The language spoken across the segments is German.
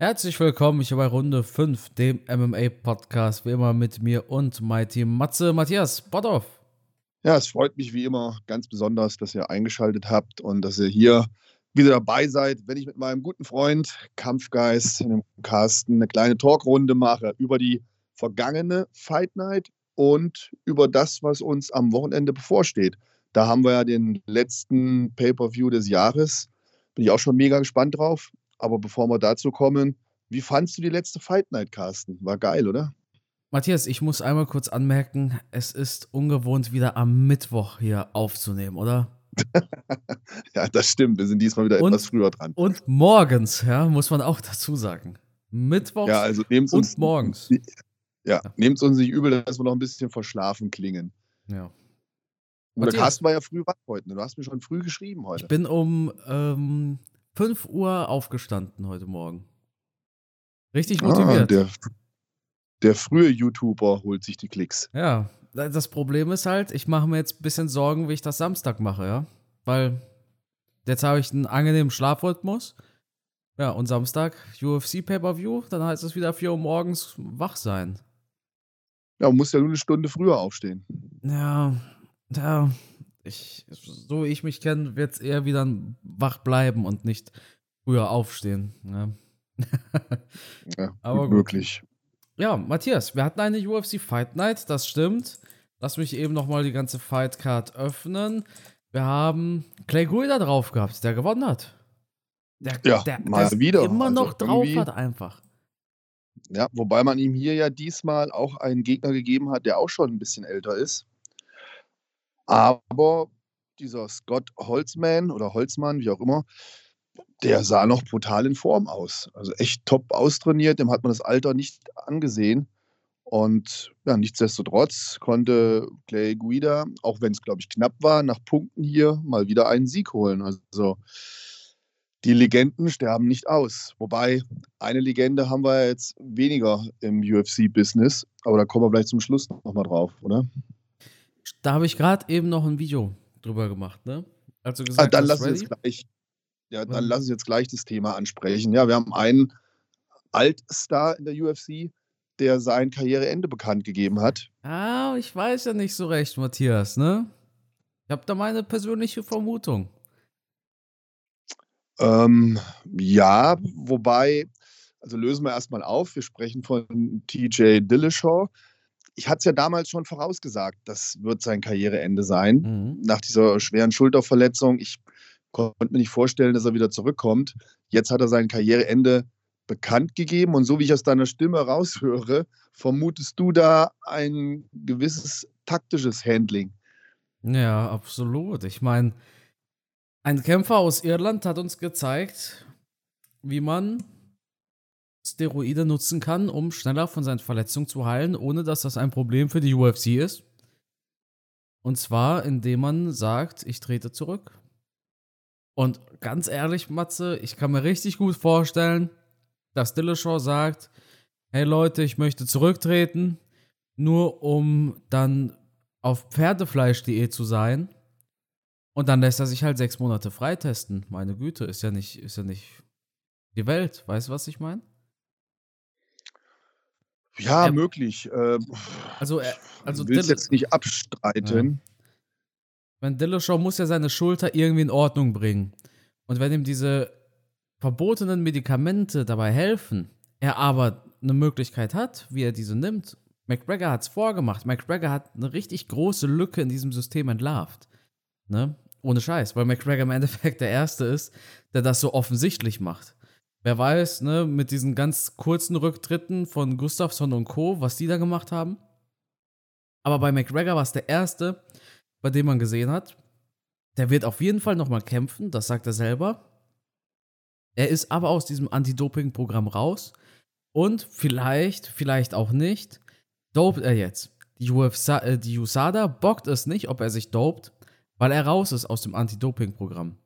Herzlich willkommen hier bei Runde 5, dem MMA-Podcast, wie immer mit mir und mein Team Matze, Matthias, Botthoff. Ja, es freut mich wie immer ganz besonders, dass ihr eingeschaltet habt und dass ihr hier wieder dabei seid, wenn ich mit meinem guten Freund Kampfgeist, dem Carsten, eine kleine Talkrunde mache über die vergangene Fight Night und über das, was uns am Wochenende bevorsteht. Da haben wir ja den letzten Pay-per-View des Jahres. Bin ich auch schon mega gespannt drauf. Aber bevor wir dazu kommen, wie fandst du die letzte Fight Night, Carsten? War geil, oder? Matthias, ich muss einmal kurz anmerken, es ist ungewohnt, wieder am Mittwoch hier aufzunehmen, oder? ja, das stimmt. Wir sind diesmal wieder und, etwas früher dran. Und morgens, ja, muss man auch dazu sagen. Mittwochs ja, also und uns, morgens. Ja, ja. nehmt es uns nicht übel, dass wir noch ein bisschen verschlafen klingen. Ja. Und der Carsten war ja früh wach heute. Ne? Du hast mir schon früh geschrieben heute. Ich bin um ähm, 5 Uhr aufgestanden heute Morgen. Richtig ah, motiviert. Ah, der, der frühe YouTuber holt sich die Klicks. Ja, das Problem ist halt, ich mache mir jetzt ein bisschen Sorgen, wie ich das Samstag mache, ja. Weil jetzt habe ich einen angenehmen Schlafrhythmus. Ja, und Samstag UFC Pay-Per-View, dann heißt es wieder 4 Uhr morgens wach sein. Ja, man muss ja nur eine Stunde früher aufstehen. Ja, ja, ich, so wie ich mich kenne, wird es eher wieder wach bleiben und nicht früher aufstehen. Ne? ja, Aber möglich. Ja, Matthias, wir hatten eine UFC Fight Night, das stimmt. Lass mich eben nochmal die ganze Fight Card öffnen. Wir haben Clay Guida drauf gehabt, der gewonnen hat. Der, ja, der, mal der wieder. immer noch also drauf hat einfach. Ja, wobei man ihm hier ja diesmal auch einen Gegner gegeben hat, der auch schon ein bisschen älter ist. Aber dieser Scott Holzman oder Holzmann, wie auch immer, der sah noch brutal in Form aus. Also echt top austrainiert, dem hat man das Alter nicht angesehen. Und ja, nichtsdestotrotz konnte Clay Guida, auch wenn es, glaube ich, knapp war, nach Punkten hier mal wieder einen Sieg holen. Also die Legenden sterben nicht aus. Wobei, eine Legende haben wir jetzt weniger im UFC-Business, aber da kommen wir vielleicht zum Schluss nochmal drauf, oder? Da habe ich gerade eben noch ein Video drüber gemacht, ne? Also gesagt, ah, dann lass uns jetzt gleich, ja, dann lass uns jetzt gleich das Thema ansprechen. Ja, wir haben einen Altstar in der UFC, der sein Karriereende bekannt gegeben hat. Ah, ich weiß ja nicht so recht, Matthias, ne? Ich habe da meine persönliche Vermutung. Ähm, ja, wobei, also lösen wir erstmal auf. Wir sprechen von TJ Dillashaw ich hatte es ja damals schon vorausgesagt, das wird sein Karriereende sein. Mhm. Nach dieser schweren Schulterverletzung. Ich konnte mir nicht vorstellen, dass er wieder zurückkommt. Jetzt hat er sein Karriereende bekannt gegeben und so wie ich aus deiner Stimme raushöre, vermutest du da ein gewisses taktisches Handling. Ja, absolut. Ich meine, ein Kämpfer aus Irland hat uns gezeigt, wie man Steroide nutzen kann, um schneller von seinen Verletzungen zu heilen, ohne dass das ein Problem für die UFC ist. Und zwar, indem man sagt, ich trete zurück. Und ganz ehrlich, Matze, ich kann mir richtig gut vorstellen, dass Dillashaw sagt, hey Leute, ich möchte zurücktreten, nur um dann auf Pferdefleisch.de zu sein. Und dann lässt er sich halt sechs Monate freitesten. Meine Güte, ist ja nicht, ist ja nicht die Welt. Weißt du, was ich meine? Ja, ähm, möglich. Äh, also, äh, also will es jetzt nicht abstreiten. Ja. Wenn Dillashaw muss ja seine Schulter irgendwie in Ordnung bringen. Und wenn ihm diese verbotenen Medikamente dabei helfen, er aber eine Möglichkeit hat, wie er diese nimmt. McGregor hat es vorgemacht. McGregor hat eine richtig große Lücke in diesem System entlarvt. Ne? Ohne Scheiß, weil McGregor im Endeffekt der Erste ist, der das so offensichtlich macht. Wer weiß, ne, mit diesen ganz kurzen Rücktritten von Gustafsson und Co., was die da gemacht haben. Aber bei McGregor war es der erste, bei dem man gesehen hat, der wird auf jeden Fall nochmal kämpfen, das sagt er selber. Er ist aber aus diesem Anti-Doping-Programm raus. Und vielleicht, vielleicht auch nicht, dopt er jetzt. Die, UFC, äh, die USADA bockt es nicht, ob er sich dopt, weil er raus ist aus dem Anti-Doping-Programm.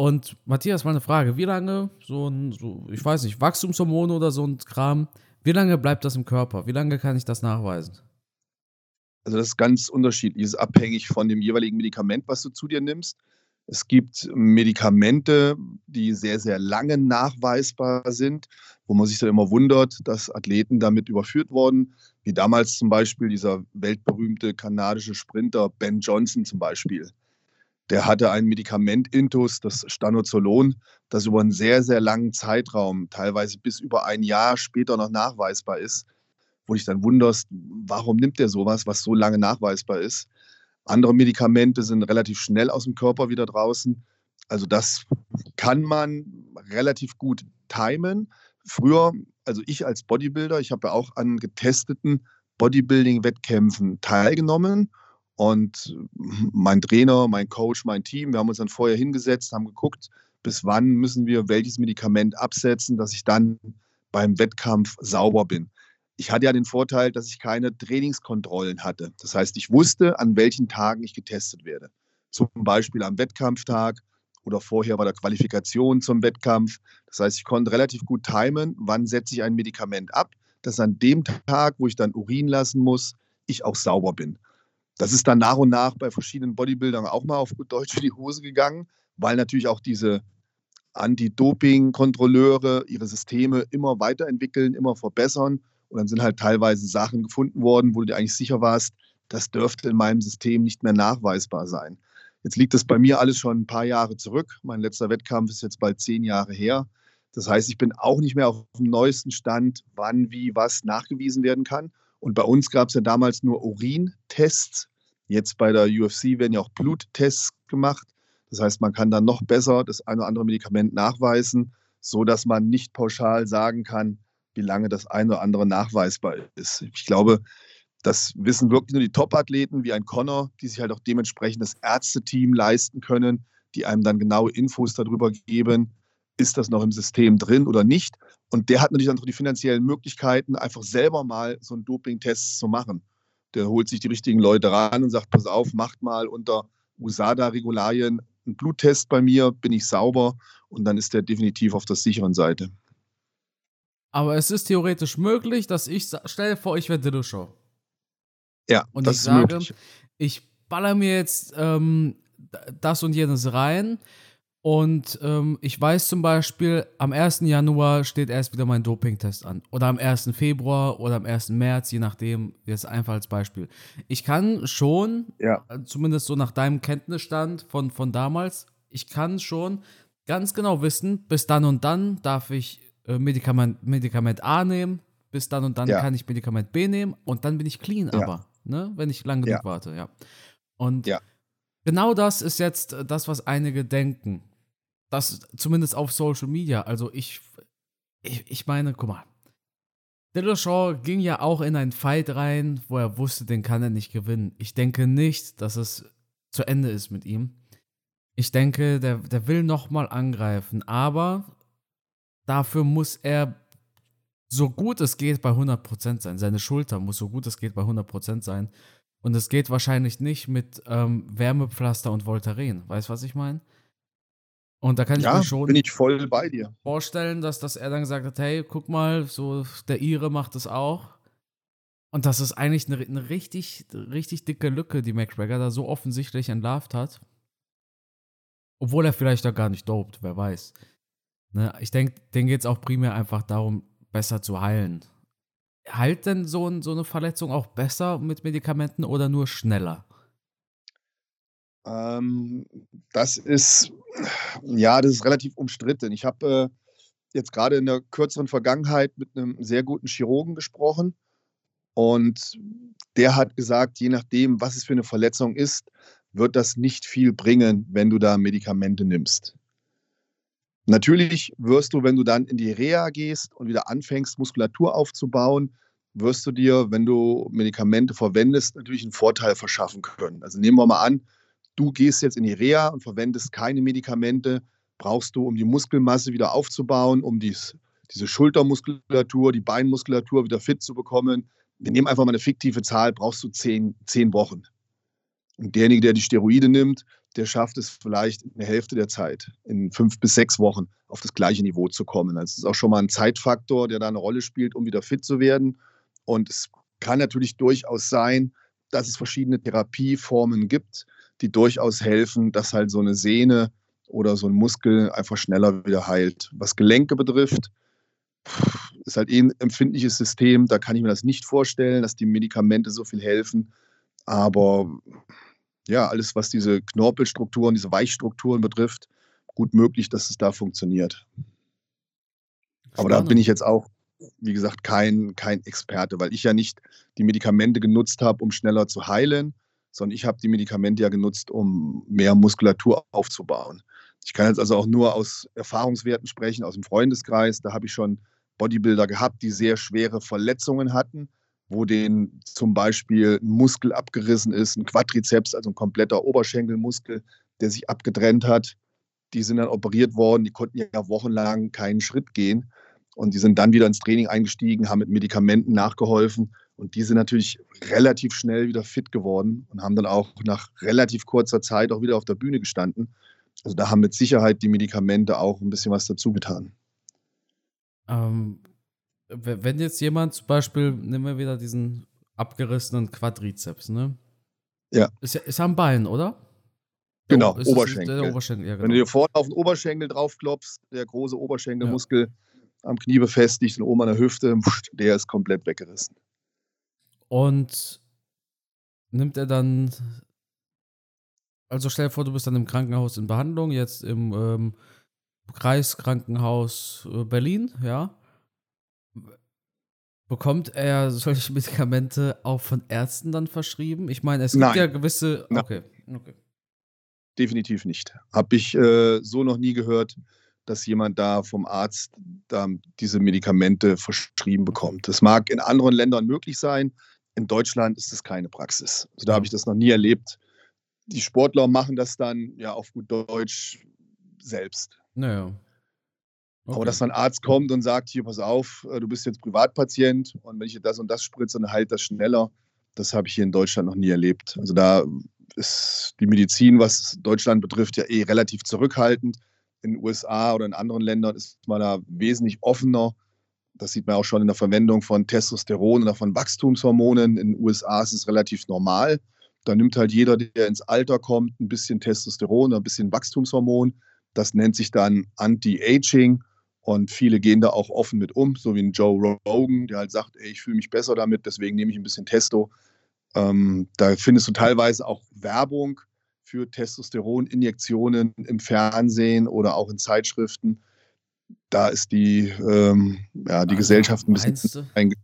Und Matthias, mal eine Frage: Wie lange so ein, so, ich weiß nicht, Wachstumshormone oder so ein Kram, wie lange bleibt das im Körper? Wie lange kann ich das nachweisen? Also, das ist ganz unterschiedlich. Das ist abhängig von dem jeweiligen Medikament, was du zu dir nimmst. Es gibt Medikamente, die sehr, sehr lange nachweisbar sind, wo man sich dann immer wundert, dass Athleten damit überführt wurden, wie damals zum Beispiel dieser weltberühmte kanadische Sprinter Ben Johnson zum Beispiel. Der hatte ein Medikament Intus, das Stanozolon, das über einen sehr, sehr langen Zeitraum, teilweise bis über ein Jahr später noch nachweisbar ist, wo dich dann wunderst, warum nimmt der sowas, was so lange nachweisbar ist. Andere Medikamente sind relativ schnell aus dem Körper wieder draußen. Also das kann man relativ gut timen. Früher, also ich als Bodybuilder, ich habe ja auch an getesteten Bodybuilding-Wettkämpfen teilgenommen. Und mein Trainer, mein Coach, mein Team, wir haben uns dann vorher hingesetzt, haben geguckt, bis wann müssen wir welches Medikament absetzen, dass ich dann beim Wettkampf sauber bin ich hatte ja den Vorteil, dass ich keine Trainingskontrollen hatte. Das heißt, ich wusste, an welchen Tagen ich getestet werde. Zum Beispiel am Wettkampftag oder vorher bei der Qualifikation zum Wettkampf. Das heißt, ich konnte relativ gut timen, wann setze ich ein Medikament ab, dass an dem Tag, wo ich dann Urin lassen muss, ich auch sauber bin. Das ist dann nach und nach bei verschiedenen Bodybuildern auch mal auf gut Deutsch in die Hose gegangen, weil natürlich auch diese Anti-Doping-Kontrolleure ihre Systeme immer weiterentwickeln, immer verbessern und dann sind halt teilweise Sachen gefunden worden, wo du dir eigentlich sicher warst, das dürfte in meinem System nicht mehr nachweisbar sein. Jetzt liegt das bei mir alles schon ein paar Jahre zurück. Mein letzter Wettkampf ist jetzt bald zehn Jahre her. Das heißt, ich bin auch nicht mehr auf dem neuesten Stand, wann, wie, was nachgewiesen werden kann. Und bei uns gab es ja damals nur Urintests. Jetzt bei der UFC werden ja auch Bluttests gemacht. Das heißt, man kann dann noch besser das eine oder andere Medikament nachweisen, sodass man nicht pauschal sagen kann, wie lange das eine oder andere nachweisbar ist. Ich glaube, das wissen wirklich nur die Top-Athleten wie ein Connor, die sich halt auch dementsprechend das Ärzteteam leisten können, die einem dann genaue Infos darüber geben, ist das noch im System drin oder nicht. Und der hat natürlich dann auch die finanziellen Möglichkeiten, einfach selber mal so einen Doping-Test zu machen. Der holt sich die richtigen Leute ran und sagt, pass auf, macht mal unter USADA-Regularien einen Bluttest bei mir, bin ich sauber und dann ist der definitiv auf der sicheren Seite. Aber es ist theoretisch möglich, dass ich stelle vor, ich werde Dillashaw. Ja, und ich sage, möglich. ich baller mir jetzt ähm, das und jenes rein. Und ähm, ich weiß zum Beispiel, am 1. Januar steht erst wieder mein Dopingtest an. Oder am 1. Februar oder am 1. März, je nachdem, jetzt einfach als Beispiel. Ich kann schon, ja. Äh, zumindest so nach deinem Kenntnisstand von, von damals, ich kann schon ganz genau wissen, bis dann und dann darf ich äh, Medikament, Medikament A nehmen, bis dann und dann ja. kann ich Medikament B nehmen und dann bin ich clean, ja. aber, ne, wenn ich lang genug ja. warte, ja. Und genau das ist jetzt das, was einige denken. Das zumindest auf Social Media. Also ich, ich, ich meine, guck mal. Dillashaw ging ja auch in einen Fight rein, wo er wusste, den kann er nicht gewinnen. Ich denke nicht, dass es zu Ende ist mit ihm. Ich denke, der, der will nochmal angreifen, aber dafür muss er so gut es geht bei 100% sein. Seine Schulter muss so gut es geht bei 100% sein. Und es geht wahrscheinlich nicht mit ähm, Wärmepflaster und Voltaren. Weißt du, was ich meine? Und da kann ich ja, mir schon bin ich voll bei dir. vorstellen, dass, dass er dann gesagt hat, hey, guck mal, so der Ire macht es auch. Und das ist eigentlich eine, eine richtig, richtig dicke Lücke, die McGregor da so offensichtlich entlarvt hat. Obwohl er vielleicht da gar nicht dopt, wer weiß. Ne, ich denke, denen geht es auch primär einfach darum, besser zu heilen. Heilt denn so, so eine Verletzung auch besser mit Medikamenten oder nur schneller? Ähm, das ist, ja, das ist relativ umstritten. Ich habe äh, jetzt gerade in der kürzeren Vergangenheit mit einem sehr guten Chirurgen gesprochen und der hat gesagt, je nachdem, was es für eine Verletzung ist, wird das nicht viel bringen, wenn du da Medikamente nimmst. Natürlich wirst du, wenn du dann in die Reha gehst und wieder anfängst, Muskulatur aufzubauen, wirst du dir, wenn du Medikamente verwendest, natürlich einen Vorteil verschaffen können. Also nehmen wir mal an, du gehst jetzt in die Reha und verwendest keine Medikamente, brauchst du, um die Muskelmasse wieder aufzubauen, um dies, diese Schultermuskulatur, die Beinmuskulatur wieder fit zu bekommen. Wir nehmen einfach mal eine fiktive Zahl, brauchst du zehn, zehn Wochen. Und derjenige, der die Steroide nimmt, der schafft es vielleicht in der Hälfte der Zeit, in fünf bis sechs Wochen auf das gleiche Niveau zu kommen. Also es ist auch schon mal ein Zeitfaktor, der da eine Rolle spielt, um wieder fit zu werden. Und es kann natürlich durchaus sein, dass es verschiedene Therapieformen gibt, die durchaus helfen, dass halt so eine Sehne oder so ein Muskel einfach schneller wieder heilt. Was Gelenke betrifft, ist halt eh ein empfindliches System. Da kann ich mir das nicht vorstellen, dass die Medikamente so viel helfen. Aber ja, alles, was diese Knorpelstrukturen, diese Weichstrukturen betrifft, gut möglich, dass es da funktioniert. Aber da bin ich jetzt auch, wie gesagt, kein, kein Experte, weil ich ja nicht die Medikamente genutzt habe, um schneller zu heilen, sondern ich habe die Medikamente ja genutzt, um mehr Muskulatur aufzubauen. Ich kann jetzt also auch nur aus Erfahrungswerten sprechen, aus dem Freundeskreis. Da habe ich schon Bodybuilder gehabt, die sehr schwere Verletzungen hatten, wo denen zum Beispiel ein Muskel abgerissen ist, ein Quadrizeps, also ein kompletter Oberschenkelmuskel, der sich abgetrennt hat. Die sind dann operiert worden, die konnten ja wochenlang keinen Schritt gehen. Und die sind dann wieder ins Training eingestiegen, haben mit Medikamenten nachgeholfen. Und die sind natürlich relativ schnell wieder fit geworden und haben dann auch nach relativ kurzer Zeit auch wieder auf der Bühne gestanden. Also da haben mit Sicherheit die Medikamente auch ein bisschen was dazu getan. Ähm, wenn jetzt jemand zum Beispiel, nehmen wir wieder diesen abgerissenen Quadrizeps, ne? Ja. Ist, ist am Bein, oder? Genau, ist Oberschenkel. Der Oberschenkel ja, genau. Wenn du dir vorne auf den Oberschenkel draufklopfst, der große Oberschenkelmuskel ja. am Knie befestigt und oben an der Hüfte, der ist komplett weggerissen. Und nimmt er dann, also stell dir vor, du bist dann im Krankenhaus in Behandlung, jetzt im ähm, Kreiskrankenhaus äh, Berlin, ja. Bekommt er solche Medikamente auch von Ärzten dann verschrieben? Ich meine, es gibt Nein. ja gewisse. Okay, okay. Definitiv nicht. Habe ich äh, so noch nie gehört, dass jemand da vom Arzt da diese Medikamente verschrieben bekommt. Das mag in anderen Ländern möglich sein. In Deutschland ist das keine Praxis. Also da habe ich das noch nie erlebt. Die Sportler machen das dann ja auf gut Deutsch selbst. Naja. Okay. Aber dass ein Arzt kommt und sagt, hier, pass auf, äh, du bist jetzt Privatpatient und wenn ich das und das spritze, dann heilt das schneller, das habe ich hier in Deutschland noch nie erlebt. Also da ist die Medizin, was Deutschland betrifft, ja eh relativ zurückhaltend. In den USA oder in anderen Ländern ist man da wesentlich offener. Das sieht man auch schon in der Verwendung von Testosteron oder von Wachstumshormonen. In den USA ist es relativ normal. Da nimmt halt jeder, der ins Alter kommt, ein bisschen Testosteron oder ein bisschen Wachstumshormon das nennt sich dann Anti-Aging und viele gehen da auch offen mit um, so wie ein Joe Rogan, der halt sagt, ey, ich fühle mich besser damit, deswegen nehme ich ein bisschen Testo. Ähm, da findest du teilweise auch Werbung für Testosteroninjektionen im Fernsehen oder auch in Zeitschriften. Da ist die, ähm, ja, die also, Gesellschaft ein bisschen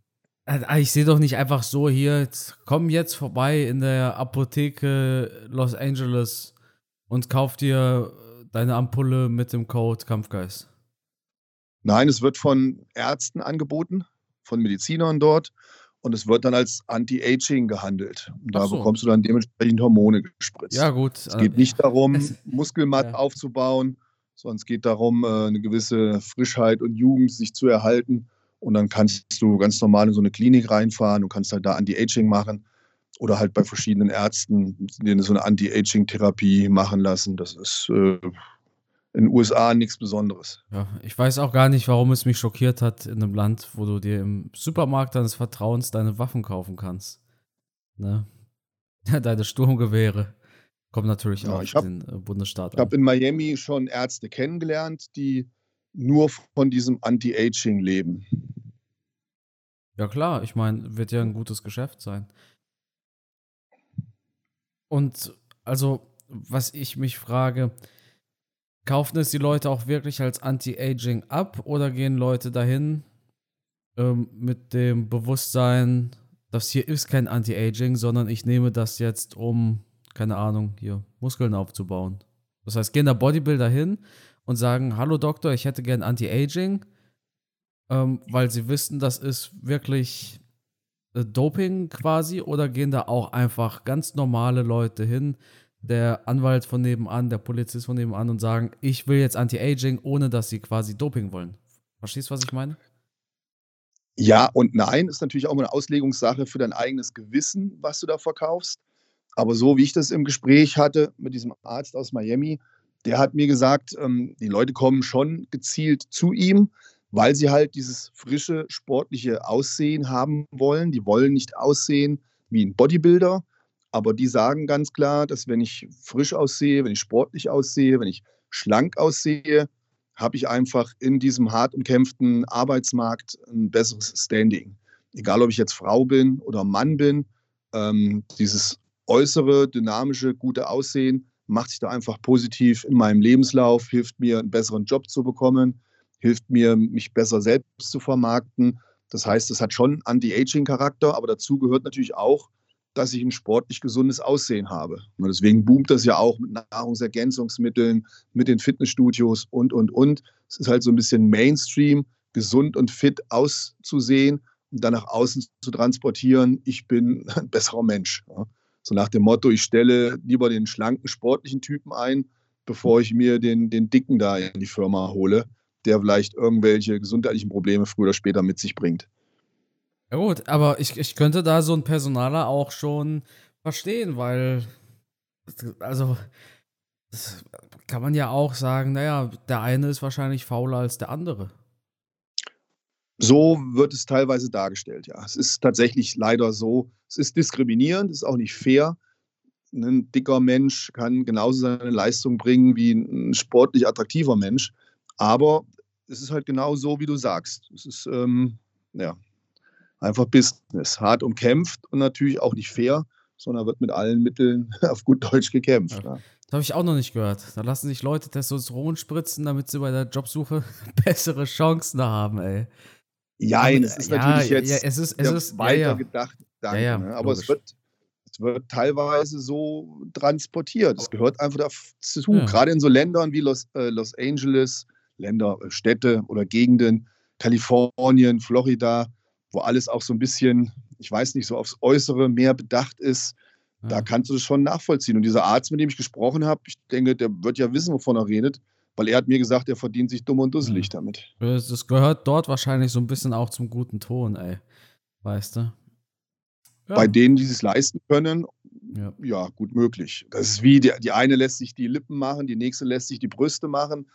also, ich sehe doch nicht einfach so hier, komm jetzt vorbei in der Apotheke Los Angeles und kauf dir deine Ampulle mit dem Code Kampfgeist? Nein, es wird von Ärzten angeboten, von Medizinern dort. Und es wird dann als Anti-Aging gehandelt. Und da so. bekommst du dann dementsprechend Hormone gespritzt. Ja, gut. Es geht nicht darum, Muskelmatt ja. aufzubauen, sondern es geht darum, äh, eine gewisse Frischheit und Jugend sich zu erhalten. Und dann kannst du ganz normal in so eine Klinik reinfahren und kannst halt da Anti-Aging machen oder halt bei verschiedenen Ärzten, die so eine Anti-Aging-Therapie machen lassen. Das ist äh, in den USA nichts Besonderes. Ja, ich weiß auch gar nicht, warum es mich schockiert hat in einem Land, wo du dir im Supermarkt deines Vertrauens deine Waffen kaufen kannst. Ne? Deine Sturmgewehre. Kommt natürlich ja, auch ich hab, den äh, Bundesstaat Ich habe in Miami schon Ärzte kennengelernt, die nur von diesem Anti-Aging leben. Ja klar, ich meine, wird ja ein gutes Geschäft sein. Und also, was ich mich frage, kaufen es die Leute auch wirklich als Anti-Aging ab oder gehen Leute dahin ähm, mit dem Bewusstsein, dass hier ist kein Anti-Aging, sondern ich nehme das jetzt, um, keine Ahnung, hier Muskeln aufzubauen. Das heißt, gehen da Bodybuilder hin und sagen, hallo Doktor, ich hätte gern Anti-Aging, ähm, weil sie wissen, das ist wirklich äh, Doping quasi oder gehen da auch einfach ganz normale Leute hin, der Anwalt von nebenan, der Polizist von nebenan und sagen, ich will jetzt Anti-Aging, ohne dass sie quasi Doping wollen. Verstehst du, was ich meine? Ja und nein, ist natürlich auch eine Auslegungssache für dein eigenes Gewissen, was du da verkaufst. Aber so wie ich das im Gespräch hatte mit diesem Arzt aus Miami, der hat mir gesagt, ähm, die Leute kommen schon gezielt zu ihm, weil sie halt dieses frische, sportliche Aussehen haben wollen. Die wollen nicht aussehen wie ein Bodybuilder, aber die sagen ganz klar, dass wenn ich frisch aussehe, wenn ich sportlich aussehe, wenn ich schlank aussehe, habe ich einfach in diesem hart umkämpften Arbeitsmarkt ein besseres Standing. Egal, ob ich jetzt Frau bin oder Mann bin, ähm, dieses äußere, dynamische, gute Aussehen macht sich da einfach positiv in meinem Lebenslauf, hilft mir, einen besseren Job zu bekommen, hilft mir, mich besser selbst zu vermarkten. Das heißt, es hat schon Anti-Aging-Charakter, aber dazu gehört natürlich auch, dass ich ein sportlich gesundes Aussehen habe. Und deswegen boomt das ja auch mit Nahrungsergänzungsmitteln, mit den Fitnessstudios und, und, und. Es ist halt so ein bisschen Mainstream, gesund und fit auszusehen und dann nach außen zu transportieren, ich bin ein besserer Mensch. So nach dem Motto, ich stelle lieber den schlanken, sportlichen Typen ein, bevor ich mir den, den dicken da in die Firma hole, der vielleicht irgendwelche gesundheitlichen Probleme früher oder später mit sich bringt. Ja gut, aber ich, ich könnte da so ein Personaler auch schon verstehen, weil, also, das kann man ja auch sagen, naja, der eine ist wahrscheinlich fauler als der andere. So wird es teilweise dargestellt, ja. Es ist tatsächlich leider so. Es ist diskriminierend, es ist auch nicht fair. Ein dicker Mensch kann genauso seine Leistung bringen wie ein sportlich attraktiver Mensch. Aber es ist halt genau so, wie du sagst. Es ist, ähm, ja, einfach Business. Hart umkämpft und natürlich auch nicht fair, sondern wird mit allen Mitteln auf gut Deutsch gekämpft. Ja. Das habe ich auch noch nicht gehört. Da lassen sich Leute Testosteron spritzen, damit sie bei der Jobsuche bessere Chancen haben, ey. Ja, es ist ja, natürlich jetzt ja, es ist, es ist, weiter ja, gedacht, danke, ja, ne? aber es wird, es wird teilweise so transportiert. Es gehört einfach dazu, gerade in so Ländern wie Los, äh, Los Angeles, Länder, äh, Städte oder Gegenden, Kalifornien, Florida, wo alles auch so ein bisschen, ich weiß nicht, so aufs Äußere mehr bedacht ist, ja. da kannst du das schon nachvollziehen. Und dieser Arzt, mit dem ich gesprochen habe, ich denke, der wird ja wissen, wovon er redet, weil er hat mir gesagt, er verdient sich dumm und dusselig ja. damit. Das gehört dort wahrscheinlich so ein bisschen auch zum guten Ton, ey. Weißt du? Ja. Bei denen, die es leisten können, ja. ja. gut möglich. Das ist wie, die, die eine lässt sich die Lippen machen, die nächste lässt sich die Brüste machen.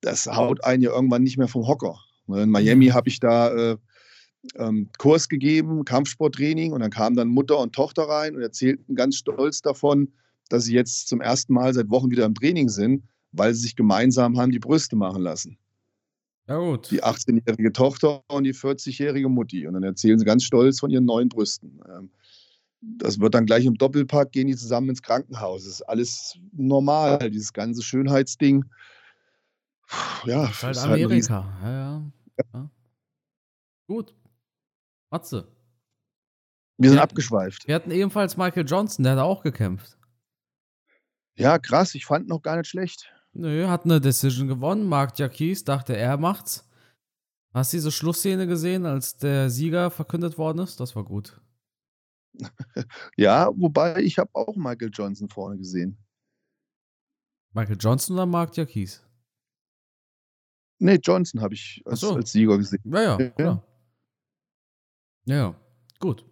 Das haut einen ja irgendwann nicht mehr vom Hocker. In Miami habe ich da äh, ähm, Kurs gegeben, Kampfsporttraining, und dann kamen dann Mutter und Tochter rein und erzählten ganz stolz davon, dass sie jetzt zum ersten Mal seit Wochen wieder im Training sind, weil sie sich gemeinsam haben die Brüste machen lassen. Ja, gut. Die 18-jährige Tochter und die 40-jährige Mutti. Und dann erzählen sie ganz stolz von ihren neuen Brüsten. Ähm, das wird dann gleich im Doppelpack, gehen die zusammen ins Krankenhaus. Das ist alles normal, dieses ganze Schönheitsding. Ja, das ist halt ist Amerika. Halt ja, ja. ja. Gut. Matze. Wir sind abgeschweift. Wir hatten ebenfalls Michael Johnson, der hat auch gekämpft. Ja, krass, ich fand noch gar nicht schlecht. Nö, hat eine Decision gewonnen. Mark Jacques dachte, er macht's. Hast du diese Schlussszene gesehen, als der Sieger verkündet worden ist? Das war gut. ja, wobei ich habe auch Michael Johnson vorne gesehen. Michael Johnson oder Mark Jacques? Nee, Johnson habe ich als, so. als, Sieger gesehen. Ja, ja, ja. klar. Ja, gut.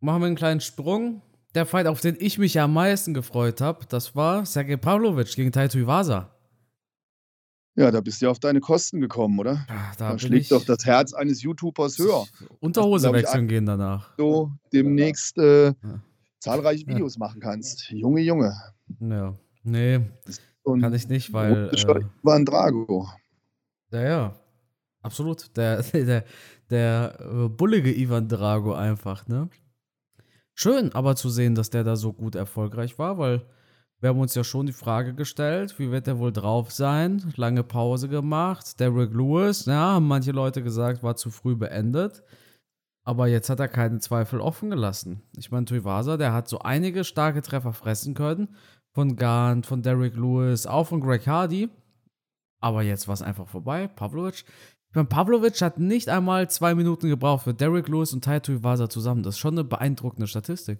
Machen wir einen kleinen Sprung. Der Fight, auf den ich mich am meisten gefreut habe, das war Sergej Pavlovic gegen Taito Iwasa. Ja, da bist du ja auf deine Kosten gekommen, oder? Ja, da, da schlägt doch das Herz eines YouTubers höher. Unterhose wechseln gehen danach. Du demnächst äh, ja. zahlreiche Videos ja. machen kannst. Junge, Junge. Ja, nee, kann ich nicht, weil. Äh, war ein Drago. Ja, ja. Absolut. Der, der, der äh, bullige Ivan Drago einfach, ne? Schön aber zu sehen, dass der da so gut erfolgreich war, weil wir haben uns ja schon die Frage gestellt, wie wird der wohl drauf sein? Lange Pause gemacht. Derrick Lewis, ja, haben manche Leute gesagt, war zu früh beendet. Aber jetzt hat er keine Zweifel offen gelassen. Ich meine, Tuivasa, der hat so einige starke Treffer fressen können. Von Gant, von Derrick Lewis, auch von Greg Hardy. Aber jetzt war es einfach vorbei. Pavlovic, meine, Pavlovic hat nicht einmal zwei Minuten gebraucht für Derek Lewis und Taito Iwasa zusammen. Das ist schon eine beeindruckende Statistik.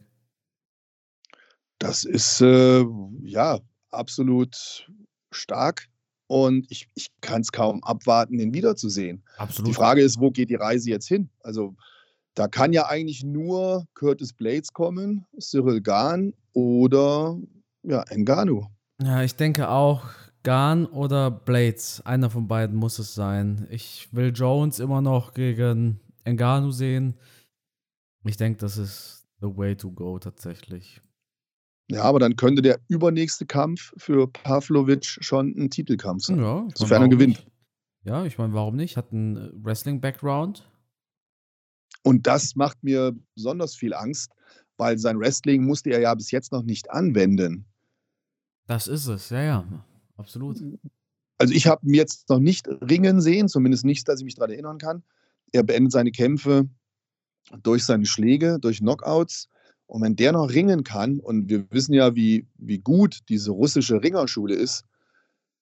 Das ist äh, ja absolut stark und ich, ich kann es kaum abwarten, ihn wiederzusehen. Absolut. Die Frage ist, wo geht die Reise jetzt hin? Also da kann ja eigentlich nur Curtis Blades kommen, Cyril Gahn oder ja, Engano. Ja, ich denke auch, Garn oder Blades. Einer von beiden muss es sein. Ich will Jones immer noch gegen Engano sehen. Ich denke, das ist the way to go tatsächlich. Ja, aber dann könnte der übernächste Kampf für Pavlovic schon ein Titelkampf sein. Ja, sofern er gewinnt. Nicht? Ja, ich meine, warum nicht? Hat einen äh, Wrestling-Background. Und das macht mir besonders viel Angst, weil sein Wrestling musste er ja bis jetzt noch nicht anwenden. Das ist es, ja, ja, absolut. Also ich habe ihn jetzt noch nicht ringen sehen, zumindest nicht, dass ich mich daran erinnern kann. Er beendet seine Kämpfe durch seine Schläge, durch Knockouts. Und wenn der noch ringen kann, und wir wissen ja, wie, wie gut diese russische Ringerschule ist,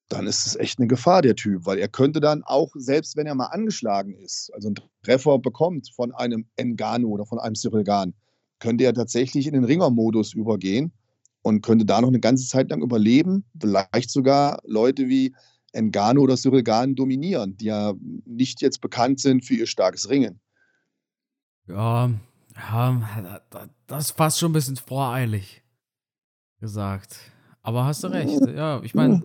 dann ist es echt eine Gefahr, der Typ, weil er könnte dann auch, selbst wenn er mal angeschlagen ist, also einen Treffer bekommt von einem Engano oder von einem Cyril Gahn, könnte er tatsächlich in den Ringermodus übergehen und könnte da noch eine ganze Zeit lang überleben, vielleicht sogar Leute wie Engano oder Cyril Gahn dominieren, die ja nicht jetzt bekannt sind für ihr starkes Ringen. Ja, ja, das ist fast schon ein bisschen voreilig gesagt. Aber hast du recht. Ja, ich meine,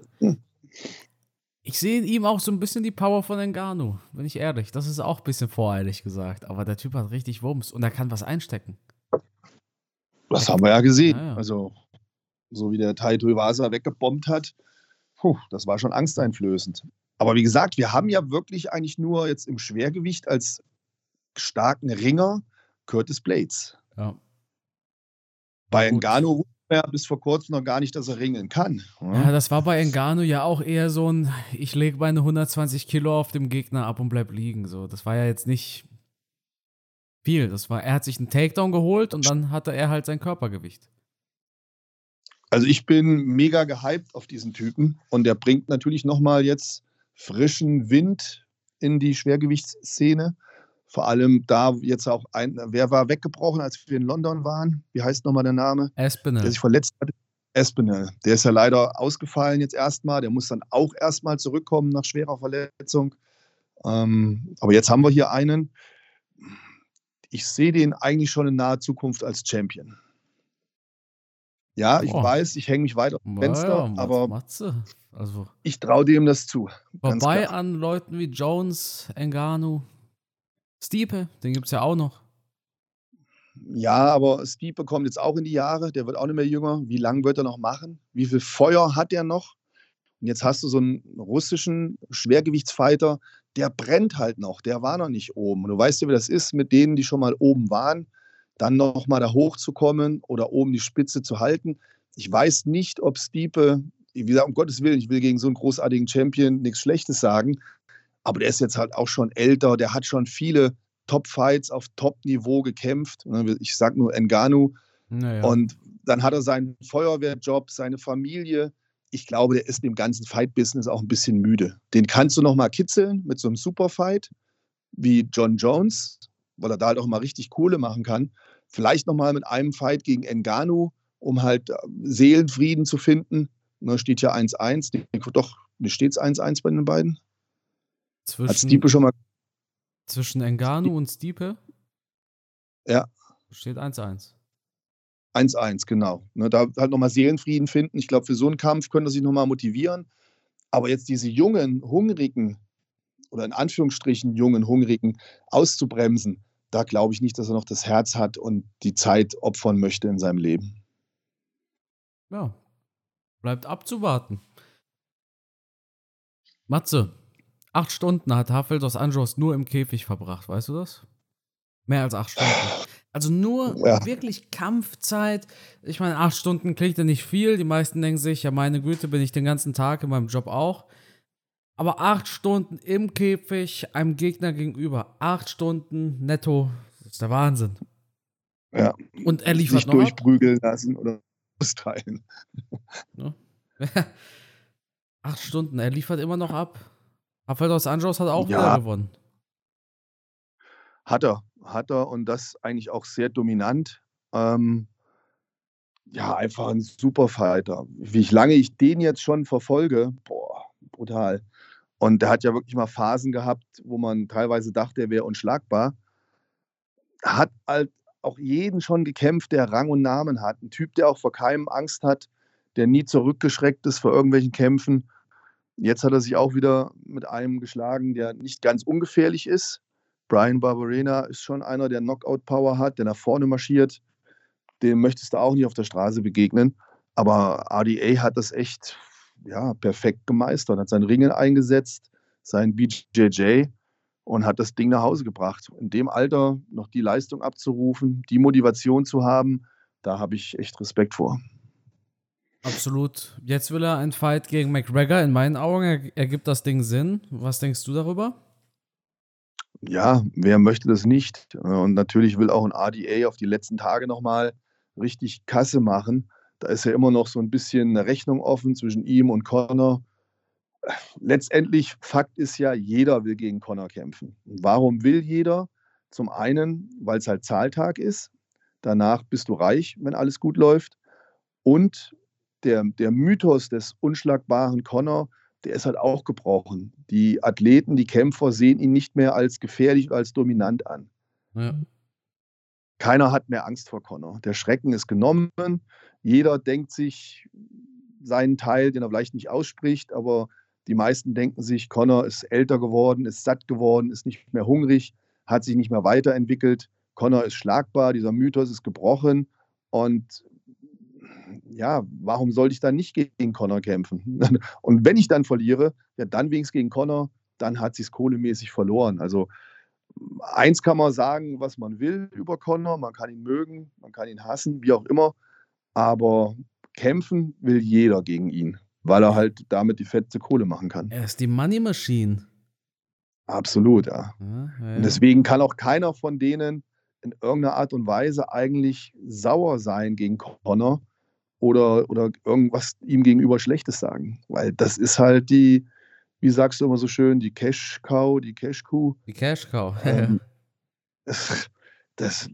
ich sehe in ihm auch so ein bisschen die Power von Engano, bin ich ehrlich. Das ist auch ein bisschen voreilig gesagt. Aber der Typ hat richtig Wumms und er kann was einstecken. Das haben wir ja gesehen. Ja, ja. Also, so wie der Taito Iwasa weggebombt hat, puh, das war schon angsteinflößend. Aber wie gesagt, wir haben ja wirklich eigentlich nur jetzt im Schwergewicht als starken Ringer Curtis Blades. Ja. Bei Engano wusste er bis vor kurzem noch gar nicht, dass er ringen kann. Ja, ja das war bei Engano ja auch eher so ein, ich lege meine 120 Kilo auf dem Gegner ab und bleib liegen. So, das war ja jetzt nicht viel. Das war, er hat sich einen Takedown geholt und dann hatte er halt sein Körpergewicht. Also ich bin mega gehypt auf diesen Typen und der bringt natürlich nochmal jetzt frischen Wind in die Schwergewichtsszene. Vor allem da jetzt auch ein, wer war weggebrochen, als wir in London waren? Wie heißt nochmal der Name? Espinel. Der sich verletzt hat. Espinel. Der ist ja leider ausgefallen jetzt erstmal. Der muss dann auch erstmal zurückkommen nach schwerer Verletzung. Ähm, aber jetzt haben wir hier einen. Ich sehe den eigentlich schon in naher Zukunft als Champion. Ja, ich oh. weiß, ich hänge mich weiter auf dem Fenster, ja, aber Matze. Also, ich traue dem das zu. Vorbei an Leuten wie Jones, Engano, Stiepe, den gibt es ja auch noch. Ja, aber Stiepe kommt jetzt auch in die Jahre, der wird auch nicht mehr jünger. Wie lange wird er noch machen? Wie viel Feuer hat er noch? Und jetzt hast du so einen russischen Schwergewichtsfighter, der brennt halt noch, der war noch nicht oben. Und du weißt ja, wie das ist mit denen, die schon mal oben waren, dann nochmal da hochzukommen oder oben die Spitze zu halten. Ich weiß nicht, ob Stiepe, wie gesagt, um Gottes Willen, ich will gegen so einen großartigen Champion nichts Schlechtes sagen, aber der ist jetzt halt auch schon älter, der hat schon viele Top-Fights auf Top-Niveau gekämpft. Ne, ich sag nur Enganu. Naja. Und dann hat er seinen Feuerwehrjob, seine Familie. Ich glaube, der ist im ganzen Fight-Business auch ein bisschen müde. Den kannst du noch mal kitzeln mit so einem Superfight wie John Jones, weil er da halt auch mal richtig Kohle machen kann. Vielleicht noch mal mit einem Fight gegen Enganu, um halt äh, Seelenfrieden zu finden. Da ne, steht ja 1-1. Doch, steht es 1-1 bei den beiden? Zwischen, Hat Stipe schon mal. Zwischen Engano und Stipe? Ja. Steht 1-1. 1-1, genau. Ne, da halt nochmal Seelenfrieden finden. Ich glaube, für so einen Kampf könnte er sich nochmal motivieren. Aber jetzt diese jungen, hungrigen, oder in Anführungsstrichen jungen, hungrigen auszubremsen, da glaube ich nicht, dass er noch das Herz hat und die Zeit opfern möchte in seinem Leben. Ja, bleibt abzuwarten. Matze, Acht Stunden hat Hafeld dos Anjos nur im Käfig verbracht, weißt du das? Mehr als acht Stunden. Also nur ja. wirklich Kampfzeit. Ich meine, acht Stunden klingt ja nicht viel. Die meisten denken sich, ja, meine Güte, bin ich den ganzen Tag in meinem Job auch. Aber acht Stunden im Käfig, einem Gegner gegenüber. Acht Stunden netto. Das ist der Wahnsinn. Ja. Und er liefert Nicht noch durchprügeln lassen oder austeilen. Ja. acht Stunden, er liefert immer noch ab. Rafael dos Anjos hat auch ja. wieder gewonnen. Hat er, hat er und das eigentlich auch sehr dominant. Ähm, ja, einfach ein super Fighter. Wie lange ich den jetzt schon verfolge, boah, brutal. Und der hat ja wirklich mal Phasen gehabt, wo man teilweise dachte, er wäre unschlagbar. Hat halt auch jeden schon gekämpft, der Rang und Namen hat. Ein Typ, der auch vor keinem Angst hat, der nie zurückgeschreckt ist vor irgendwelchen Kämpfen. Jetzt hat er sich auch wieder mit einem geschlagen, der nicht ganz ungefährlich ist. Brian Barberena ist schon einer, der Knockout-Power hat, der nach vorne marschiert. Dem möchtest du auch nicht auf der Straße begegnen. Aber RDA hat das echt ja, perfekt gemeistert, hat sein Ringen eingesetzt, sein BJJ und hat das Ding nach Hause gebracht. In dem Alter noch die Leistung abzurufen, die Motivation zu haben, da habe ich echt Respekt vor. Absolut. Jetzt will er einen Fight gegen McGregor. In meinen Augen ergibt das Ding Sinn. Was denkst du darüber? Ja, wer möchte das nicht? Und natürlich will auch ein RDA auf die letzten Tage nochmal richtig Kasse machen. Da ist ja immer noch so ein bisschen eine Rechnung offen zwischen ihm und Connor. Letztendlich, Fakt ist ja, jeder will gegen Connor kämpfen. warum will jeder? Zum einen, weil es halt Zahltag ist. Danach bist du reich, wenn alles gut läuft. Und der, der Mythos des unschlagbaren Connor, der ist halt auch gebrochen. Die Athleten, die Kämpfer sehen ihn nicht mehr als gefährlich oder als dominant an. Ja. Keiner hat mehr Angst vor Connor. Der Schrecken ist genommen. Jeder denkt sich seinen Teil, den er vielleicht nicht ausspricht, aber die meisten denken sich, Connor ist älter geworden, ist satt geworden, ist nicht mehr hungrig, hat sich nicht mehr weiterentwickelt. Connor ist schlagbar, dieser Mythos ist gebrochen und ja, warum sollte ich dann nicht gegen Connor kämpfen? Und wenn ich dann verliere, ja, dann wenigstens gegen Connor, dann hat sie es kohlemäßig verloren. Also eins kann man sagen, was man will über Connor, man kann ihn mögen, man kann ihn hassen, wie auch immer, aber kämpfen will jeder gegen ihn, weil er halt damit die fette Kohle machen kann. Er ist die Money Machine. Absolut, ja. ja, ja. Und deswegen kann auch keiner von denen in irgendeiner Art und Weise eigentlich sauer sein gegen Connor, oder, oder irgendwas ihm gegenüber Schlechtes sagen. Weil das ist halt die, wie sagst du immer so schön, die Cash-Cow, die Cash-Kuh. Die Cash-Cow, ähm, das, das,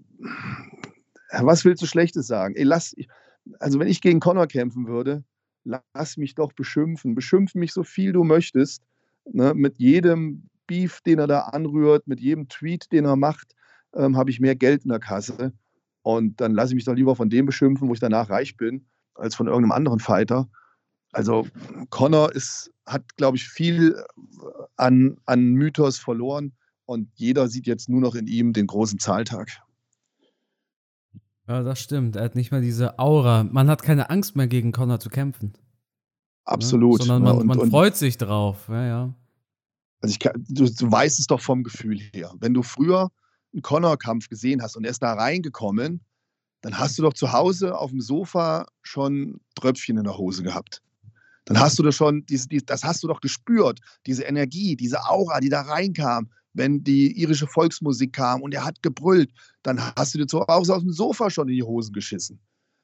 was willst du Schlechtes sagen? Ey, lass, also wenn ich gegen Connor kämpfen würde, lass mich doch beschimpfen. Beschimpfen mich so viel du möchtest. Ne? Mit jedem Beef, den er da anrührt, mit jedem Tweet, den er macht, ähm, habe ich mehr Geld in der Kasse. Und dann lasse ich mich doch lieber von dem beschimpfen, wo ich danach reich bin, als von irgendeinem anderen Fighter. Also Connor ist, hat, glaube ich, viel an, an Mythos verloren und jeder sieht jetzt nur noch in ihm den großen Zahltag. Ja, das stimmt. Er hat nicht mehr diese Aura. Man hat keine Angst mehr, gegen Connor zu kämpfen. Ne? Absolut. Ja, sondern man, und, man und, freut sich drauf. Ja, ja. Also ich du, du weißt es doch vom Gefühl her. Wenn du früher einen Connor-Kampf gesehen hast und er ist da reingekommen dann hast du doch zu Hause auf dem Sofa schon Tröpfchen in der Hose gehabt. Dann hast du das schon, diese, die, das hast du doch gespürt, diese Energie, diese Aura, die da reinkam, wenn die irische Volksmusik kam und er hat gebrüllt, dann hast du dir zu Hause aus dem Sofa schon in die Hosen geschissen.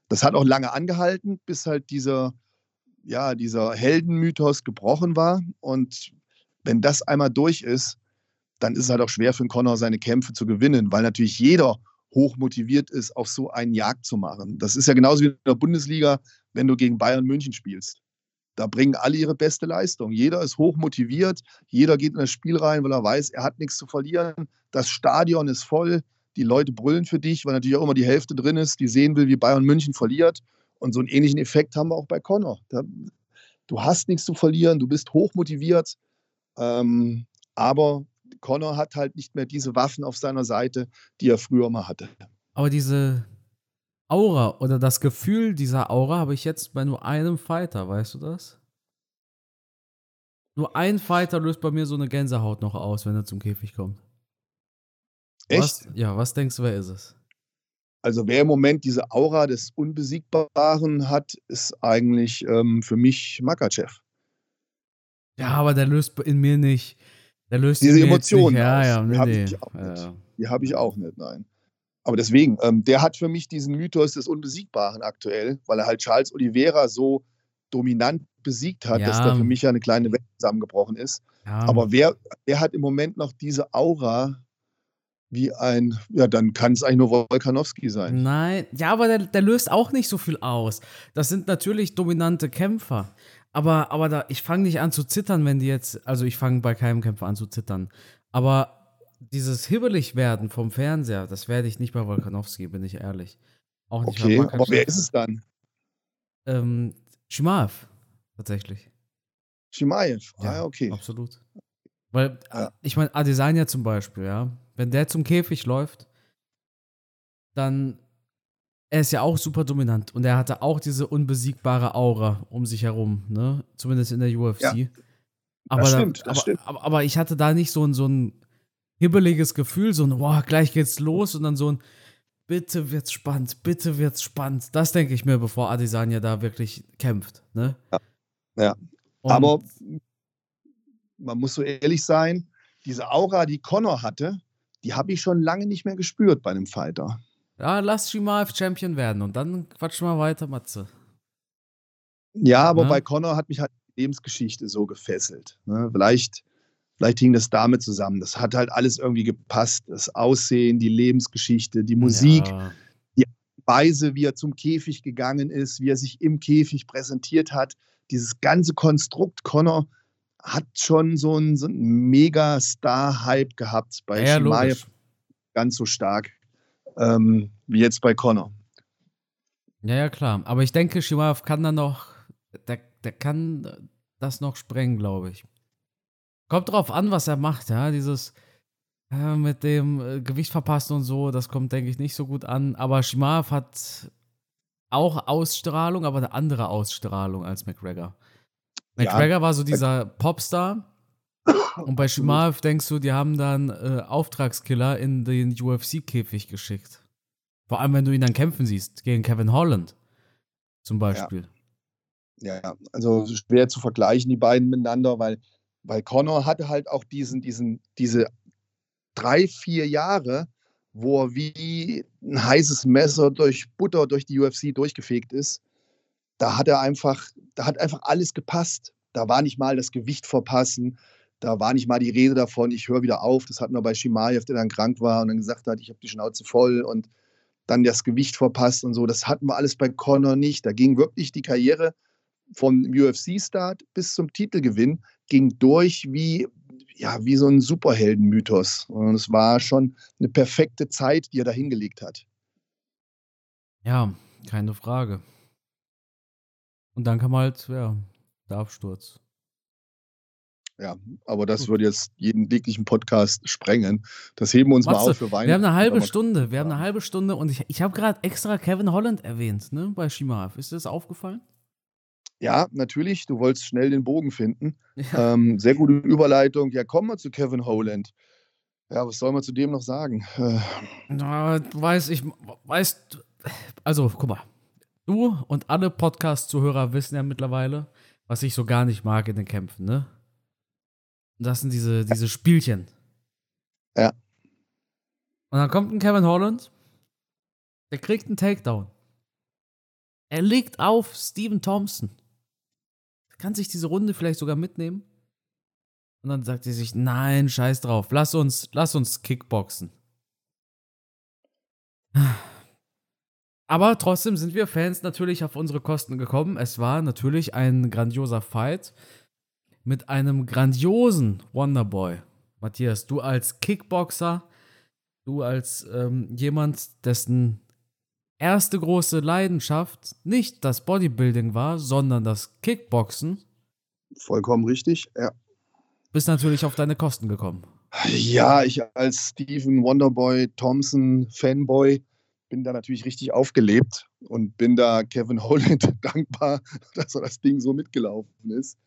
Das hat auch lange angehalten, bis halt dieser, ja, dieser Heldenmythos gebrochen war. Und wenn das einmal durch ist, dann ist es halt auch schwer für einen Connor, seine Kämpfe zu gewinnen, weil natürlich jeder hoch motiviert ist, auf so einen Jagd zu machen. Das ist ja genauso wie in der Bundesliga, wenn du gegen Bayern München spielst. Da bringen alle ihre beste Leistung. Jeder ist hoch motiviert, jeder geht in das Spiel rein, weil er weiß, er hat nichts zu verlieren. Das Stadion ist voll, die Leute brüllen für dich, weil natürlich auch immer die Hälfte drin ist, die sehen will, wie Bayern München verliert. Und so einen ähnlichen Effekt haben wir auch bei Connor. Du hast nichts zu verlieren, du bist hoch motiviert, ähm, aber Connor hat halt nicht mehr diese Waffen auf seiner Seite, die er früher mal hatte. Aber diese Aura oder das Gefühl dieser Aura habe ich jetzt bei nur einem Fighter, weißt du das? Nur ein Fighter löst bei mir so eine Gänsehaut noch aus, wenn er zum Käfig kommt. Echt? Was, ja, was denkst du, wer ist es? Also wer im Moment diese Aura des Unbesiegbaren hat, ist eigentlich ähm, für mich Makachev. Ja, aber der löst in mir nicht der löst diese Emotionen. Ja, ja, nee, die habe ich auch nicht. Ja. Die habe ich auch nicht, nein. Aber deswegen, ähm, der hat für mich diesen Mythos des Unbesiegbaren aktuell, weil er halt Charles Oliveira so dominant besiegt hat, ja. dass da für mich ja eine kleine Welt zusammengebrochen ist. Ja. Aber wer, wer hat im Moment noch diese Aura wie ein, ja, dann kann es eigentlich nur Wolkanowski sein. Nein, ja, aber der, der löst auch nicht so viel aus. Das sind natürlich dominante Kämpfer. Aber, aber da, ich fange nicht an zu zittern, wenn die jetzt, also ich fange bei keinem Kämpfer an zu zittern. Aber dieses hibbelig werden vom Fernseher, das werde ich nicht bei Volkanowski, bin ich ehrlich. Auch nicht okay, aber wer ist es dann? Ähm, Shimaev, tatsächlich. Shimaev, ah, ja, okay. Absolut. Weil, ja. ich meine, Adesanya zum Beispiel, ja, wenn der zum Käfig läuft, dann er ist ja auch super dominant und er hatte auch diese unbesiegbare Aura um sich herum, ne? Zumindest in der UFC. Ja, aber, das stimmt, da, das aber, stimmt. Aber, aber, ich hatte da nicht so ein, so ein hibbeliges Gefühl, so ein, boah, gleich geht's los und dann so ein, bitte wird's spannend, bitte wird's spannend. Das denke ich mir, bevor Adesanya da wirklich kämpft, ne? Ja. ja. aber man muss so ehrlich sein, diese Aura, die Connor hatte, die habe ich schon lange nicht mehr gespürt bei einem Fighter. Ja, lass Shimaev Champion werden und dann quatsch mal weiter, Matze. Ja, aber ja? bei Connor hat mich halt die Lebensgeschichte so gefesselt. Ne? Vielleicht, vielleicht hing das damit zusammen. Das hat halt alles irgendwie gepasst. Das Aussehen, die Lebensgeschichte, die Musik, ja. die Weise, wie er zum Käfig gegangen ist, wie er sich im Käfig präsentiert hat. Dieses ganze Konstrukt Connor hat schon so einen, so einen Mega-Star-Hype gehabt bei ja, Shimaev. Ganz so stark ähm, wie jetzt bei Connor. Ja, ja, klar. Aber ich denke, Shimaev kann dann noch, der, der kann das noch sprengen, glaube ich. Kommt drauf an, was er macht, ja. Dieses äh, mit dem äh, Gewicht verpassen und so, das kommt, denke ich, nicht so gut an. Aber Shimaev hat auch Ausstrahlung, aber eine andere Ausstrahlung als McGregor. McGregor ja. war so dieser Popstar. Und bei Shimaev denkst du, die haben dann äh, Auftragskiller in den UFC-Käfig geschickt. Vor allem, wenn du ihn dann kämpfen siehst, gegen Kevin Holland zum Beispiel. Ja, ja also schwer zu vergleichen, die beiden miteinander, weil, weil Connor hatte halt auch diesen, diesen, diese drei, vier Jahre, wo er wie ein heißes Messer durch Butter durch die UFC durchgefegt ist da hat er einfach, da hat einfach alles gepasst. Da war nicht mal das Gewicht verpassen, da war nicht mal die Rede davon, ich höre wieder auf. Das hatten wir bei Shimaev, der dann krank war und dann gesagt hat, ich habe die Schnauze voll und dann das Gewicht verpasst und so. Das hatten wir alles bei Conor nicht. Da ging wirklich die Karriere vom UFC-Start bis zum Titelgewinn, ging durch wie, ja, wie so ein Superheldenmythos. Und es war schon eine perfekte Zeit, die er da hingelegt hat. Ja, keine Frage. Und dann kam halt, ja, der Absturz. Ja, aber das würde jetzt jeden jeglichen Podcast sprengen. Das heben wir uns Matze, mal auf für Weihnachten. Wir haben eine halbe Stunde, wir haben eine halbe Stunde und ich, ich habe gerade extra Kevin Holland erwähnt, ne, bei Shimaev. Ist dir das aufgefallen? Ja, natürlich. Du wolltest schnell den Bogen finden. Ja. Ähm, sehr gute Überleitung. Ja, kommen wir zu Kevin Holland. Ja, was soll man zu dem noch sagen? Äh. Na, du weißt, ich weißt, also guck mal, Du und alle Podcast-Zuhörer wissen ja mittlerweile, was ich so gar nicht mag in den Kämpfen, ne? Und das sind diese, diese Spielchen. Ja. Und dann kommt ein Kevin Holland, der kriegt einen Takedown. Er legt auf Steven Thompson. Kann sich diese Runde vielleicht sogar mitnehmen. Und dann sagt er sich, nein, scheiß drauf, lass uns, lass uns Kickboxen. Aber trotzdem sind wir Fans natürlich auf unsere Kosten gekommen. Es war natürlich ein grandioser Fight mit einem grandiosen Wonderboy. Matthias, du als Kickboxer, du als ähm, jemand, dessen erste große Leidenschaft nicht das Bodybuilding war, sondern das Kickboxen. Vollkommen richtig, ja. Bist natürlich auf deine Kosten gekommen. Ja, ich als Stephen Wonderboy Thompson Fanboy bin da natürlich richtig aufgelebt und bin da Kevin Holland dankbar, dass er das Ding so mitgelaufen ist.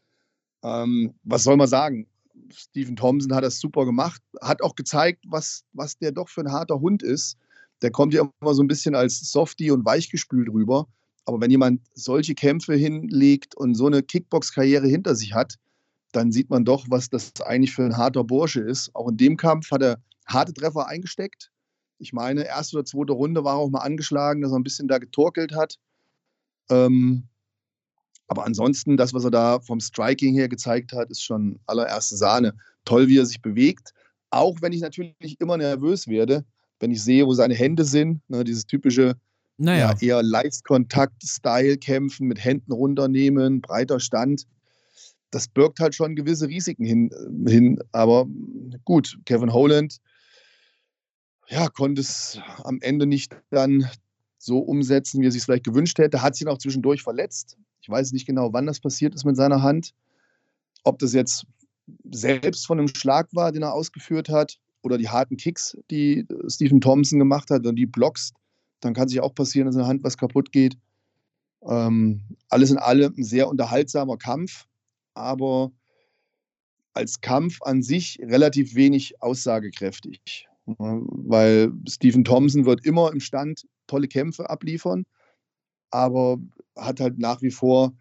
Ähm, was soll man sagen? Stephen Thompson hat das super gemacht, hat auch gezeigt, was, was der doch für ein harter Hund ist. Der kommt ja immer so ein bisschen als Softie und weichgespült rüber. Aber wenn jemand solche Kämpfe hinlegt und so eine Kickbox-Karriere hinter sich hat, dann sieht man doch, was das eigentlich für ein harter Bursche ist. Auch in dem Kampf hat er harte Treffer eingesteckt, ich meine, erste oder zweite Runde war auch mal angeschlagen, dass er ein bisschen da getorkelt hat. Ähm, aber ansonsten, das, was er da vom Striking her gezeigt hat, ist schon allererste Sahne. Toll, wie er sich bewegt. Auch wenn ich natürlich immer nervös werde, wenn ich sehe, wo seine Hände sind. Ne, dieses typische, naja. ja, eher Leichtkontakt-Style-Kämpfen mit Händen runternehmen, breiter Stand. Das birgt halt schon gewisse Risiken hin. hin. Aber gut, Kevin Holland ja, konnte es am Ende nicht dann so umsetzen, wie er sich es vielleicht gewünscht hätte. Hat sich auch zwischendurch verletzt. Ich weiß nicht genau, wann das passiert ist mit seiner Hand. Ob das jetzt selbst von einem Schlag war, den er ausgeführt hat, oder die harten Kicks, die Stephen Thompson gemacht hat, und die Blocks, Dann kann sich auch passieren, dass in der Hand was kaputt geht. Ähm, alles in allem ein sehr unterhaltsamer Kampf, aber als Kampf an sich relativ wenig aussagekräftig. Weil Stephen Thompson wird immer im Stand tolle Kämpfe abliefern, aber hat halt nach wie vor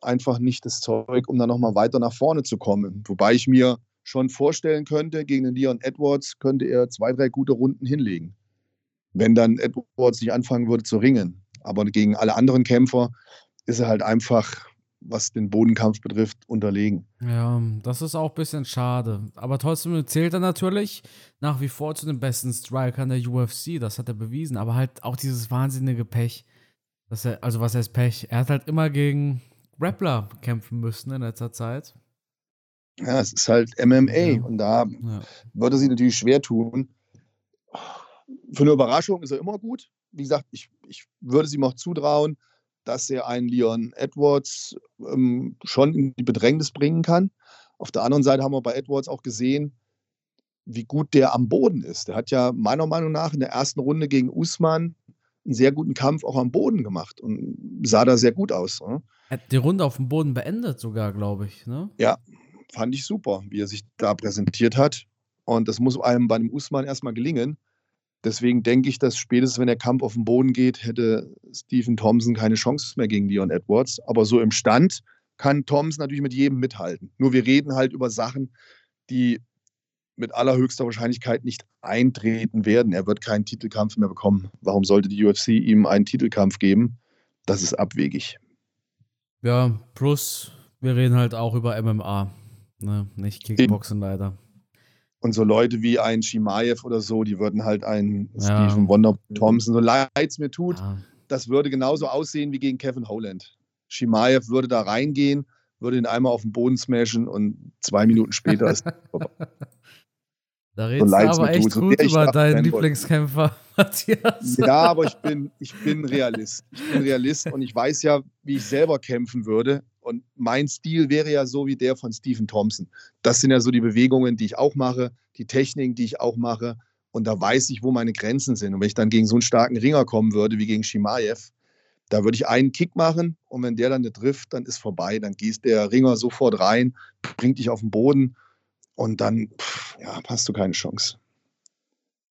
einfach nicht das Zeug, um dann nochmal weiter nach vorne zu kommen. Wobei ich mir schon vorstellen könnte, gegen den Leon Edwards könnte er zwei, drei gute Runden hinlegen. Wenn dann Edwards nicht anfangen würde zu ringen. Aber gegen alle anderen Kämpfer ist er halt einfach, was den Bodenkampf betrifft, unterlegen. Ja, das ist auch ein bisschen schade. Aber trotzdem zählt er natürlich nach wie vor zu den besten Strikern der UFC. Das hat er bewiesen. Aber halt auch dieses wahnsinnige Pech. Dass er, also was heißt Pech? Er hat halt immer gegen Rappler kämpfen müssen in letzter Zeit. Ja, es ist halt MMA ja. und da ja. würde sie natürlich schwer tun. Für eine Überraschung ist er immer gut. Wie gesagt, ich, ich würde es ihm auch zutrauen, dass er einen Leon Edwards ähm, schon in die Bedrängnis bringen kann. Auf der anderen Seite haben wir bei Edwards auch gesehen, wie gut der am Boden ist. Der hat ja meiner Meinung nach in der ersten Runde gegen Usman einen sehr guten Kampf auch am Boden gemacht und sah da sehr gut aus. Ne? Hat die Runde auf dem Boden beendet sogar, glaube ich. Ne? Ja, fand ich super, wie er sich da präsentiert hat. Und das muss einem bei einem Usman erstmal gelingen. Deswegen denke ich, dass spätestens, wenn der Kampf auf den Boden geht, hätte Stephen Thompson keine Chance mehr gegen Leon Edwards. Aber so im Stand kann Thompson natürlich mit jedem mithalten. Nur wir reden halt über Sachen, die mit allerhöchster Wahrscheinlichkeit nicht eintreten werden. Er wird keinen Titelkampf mehr bekommen. Warum sollte die UFC ihm einen Titelkampf geben? Das ist abwegig. Ja, plus wir reden halt auch über MMA, ne? nicht Kickboxen leider. Und so Leute wie ein Shimaev oder so, die würden halt einen ja. Stephen Wonder Thompson, so leid es mir tut, ja. das würde genauso aussehen wie gegen Kevin Holland. Shimaev würde da reingehen, würde ihn einmal auf den Boden smashen und zwei Minuten später ist. Da redest so du aber echt tut, gut über deinen Lieblingskämpfer, Matthias. Ja, aber ich bin, ich bin Realist. Ich bin Realist und ich weiß ja, wie ich selber kämpfen würde. Und mein Stil wäre ja so wie der von Stephen Thompson. Das sind ja so die Bewegungen, die ich auch mache, die Techniken, die ich auch mache. Und da weiß ich, wo meine Grenzen sind. Und wenn ich dann gegen so einen starken Ringer kommen würde, wie gegen Shimaev, da würde ich einen Kick machen und wenn der dann nicht trifft, dann ist vorbei. Dann gießt der Ringer sofort rein, bringt dich auf den Boden und dann ja, hast du keine Chance.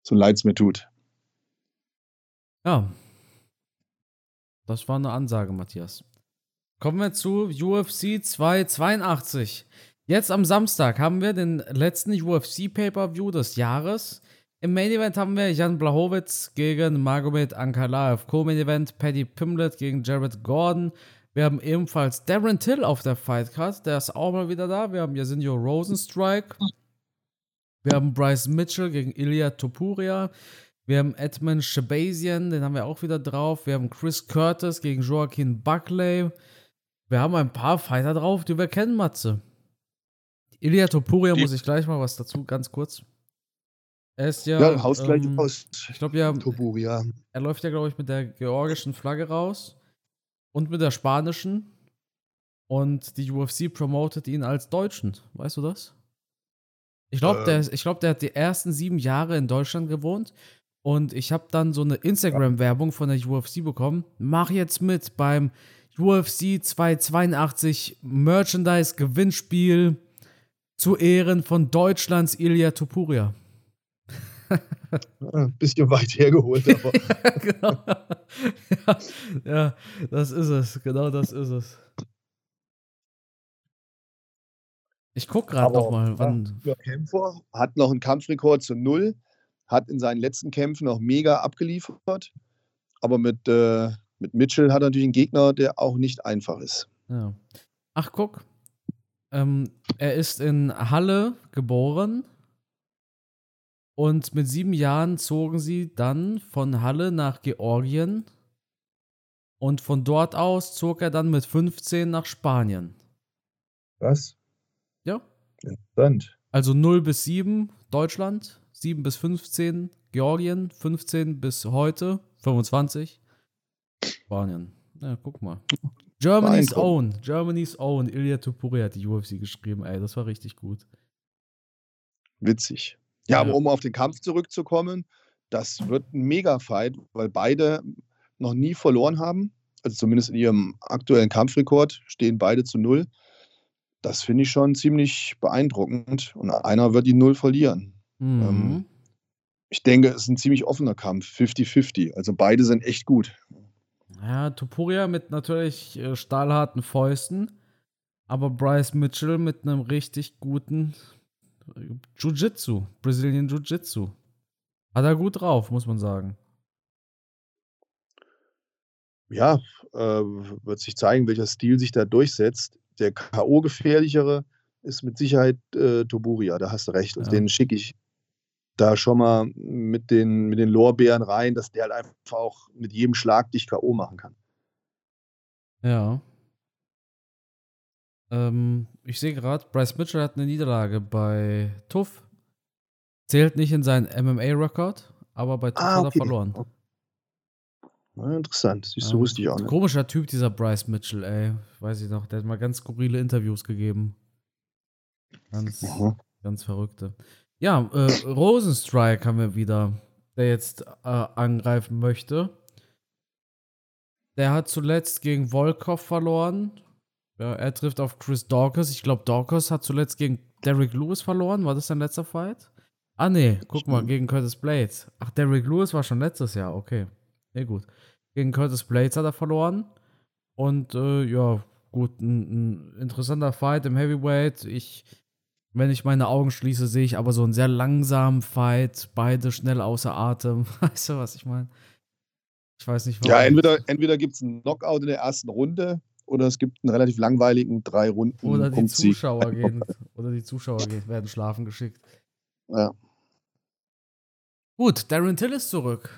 So leid es mir tut. Ja. Das war eine Ansage, Matthias. Kommen wir zu UFC 282. Jetzt am Samstag haben wir den letzten UFC Pay-Per-View des Jahres. Im Main Event haben wir Jan Blachowitz gegen Magomed Ankalaev. Co-Main Event Paddy Pimblett gegen Jared Gordon. Wir haben ebenfalls Darren Till auf der Fightcard, der ist auch mal wieder da. Wir haben Yasinio Rosenstrike. Wir haben Bryce Mitchell gegen Ilya Topuria. Wir haben Edmund Shabazian, den haben wir auch wieder drauf. Wir haben Chris Curtis gegen Joaquin Buckley. Wir haben ein paar Fighter drauf, die wir kennen, Matze. Ilya Topuria muss ich gleich mal was dazu, ganz kurz. Er ist ja. Ja, haust gleich ähm, aus. Ich glaube ja. Topuria. Er läuft ja, glaube ich, mit der georgischen Flagge raus und mit der spanischen. Und die UFC promotet ihn als Deutschen. Weißt du das? Ich glaube, ähm. der, glaub, der hat die ersten sieben Jahre in Deutschland gewohnt. Und ich habe dann so eine Instagram-Werbung von der UFC bekommen. Mach jetzt mit beim UFC 282 Merchandise-Gewinnspiel zu Ehren von Deutschlands Ilya Topuria. Ein bisschen weit hergeholt, aber. ja, genau. Ja, ja, das ist es. Genau das ist es. Ich gucke gerade noch mal, wann. Ja, Kämpfer hat noch einen Kampfrekord zu null, hat in seinen letzten Kämpfen noch mega abgeliefert, aber mit, äh, mit Mitchell hat er natürlich einen Gegner, der auch nicht einfach ist. Ja. Ach, guck. Ähm, er ist in Halle geboren, und mit sieben Jahren zogen sie dann von Halle nach Georgien. Und von dort aus zog er dann mit 15 nach Spanien. Was? Ja. Interessant. Also 0 bis 7 Deutschland, 7 bis 15 Georgien, 15 bis heute 25 Spanien. Ja, guck mal. Germany's Own. Germany's Own. Ilya Tupuria hat die UFC geschrieben, ey, das war richtig gut. Witzig. Ja, aber um auf den Kampf zurückzukommen, das wird ein Mega-Fight, weil beide noch nie verloren haben. Also zumindest in ihrem aktuellen Kampfrekord stehen beide zu null. Das finde ich schon ziemlich beeindruckend. Und einer wird die Null verlieren. Mhm. Ähm, ich denke, es ist ein ziemlich offener Kampf, 50-50. Also beide sind echt gut. Ja, Topuria mit natürlich äh, stahlharten Fäusten, aber Bryce Mitchell mit einem richtig guten äh, Jiu-Jitsu, Brazilian Jiu-Jitsu. Hat er gut drauf, muss man sagen. Ja, äh, wird sich zeigen, welcher Stil sich da durchsetzt. Der K.O.-gefährlichere ist mit Sicherheit äh, Toburia, da hast du recht. Also Ja. den schicke ich da schon mal mit den, mit den Lorbeeren rein, dass der halt einfach auch mit jedem Schlag dich K.O. machen kann. Ja. Ähm, ich sehe gerade, Bryce Mitchell hat eine Niederlage bei Tuff. Zählt nicht in seinen MMA-Rekord, aber bei Tuff Ah, hat er okay. verloren. Na, interessant, siehst du, Ja. wusste ich auch nicht. Komischer Typ, dieser Bryce Mitchell, ey. Weiß ich noch, der hat mal ganz skurrile Interviews gegeben. Ganz, Mhm. ganz verrückte. Ja, äh, Rosenstrike haben wir wieder, der jetzt äh, angreifen möchte. Der hat zuletzt gegen Volkov verloren. Ja, er trifft auf Chris Dawkins. Ich glaube, Dawkins hat zuletzt gegen Derrick Lewis verloren. War das sein letzter Fight? Ah, nee, guck mal, gegen Curtis Blades. Ach, Derrick Lewis war schon letztes Jahr, okay. Ja, gut. Gegen Curtis Blades hat er verloren. Und äh, ja, gut, ein, ein interessanter Fight im Heavyweight. Ich, wenn ich meine Augen schließe, sehe ich aber so einen sehr langsamen Fight. Beide schnell außer Atem. Weißt du, was ich meine? Ich weiß nicht, Ja, entweder, entweder gibt es einen Knockout in der ersten Runde oder es gibt einen relativ langweiligen drei Runden Oder die Punktsieg. Zuschauer gehen, oder die Zuschauer gehen, werden schlafen geschickt. Ja. Gut, Darren Till ist zurück.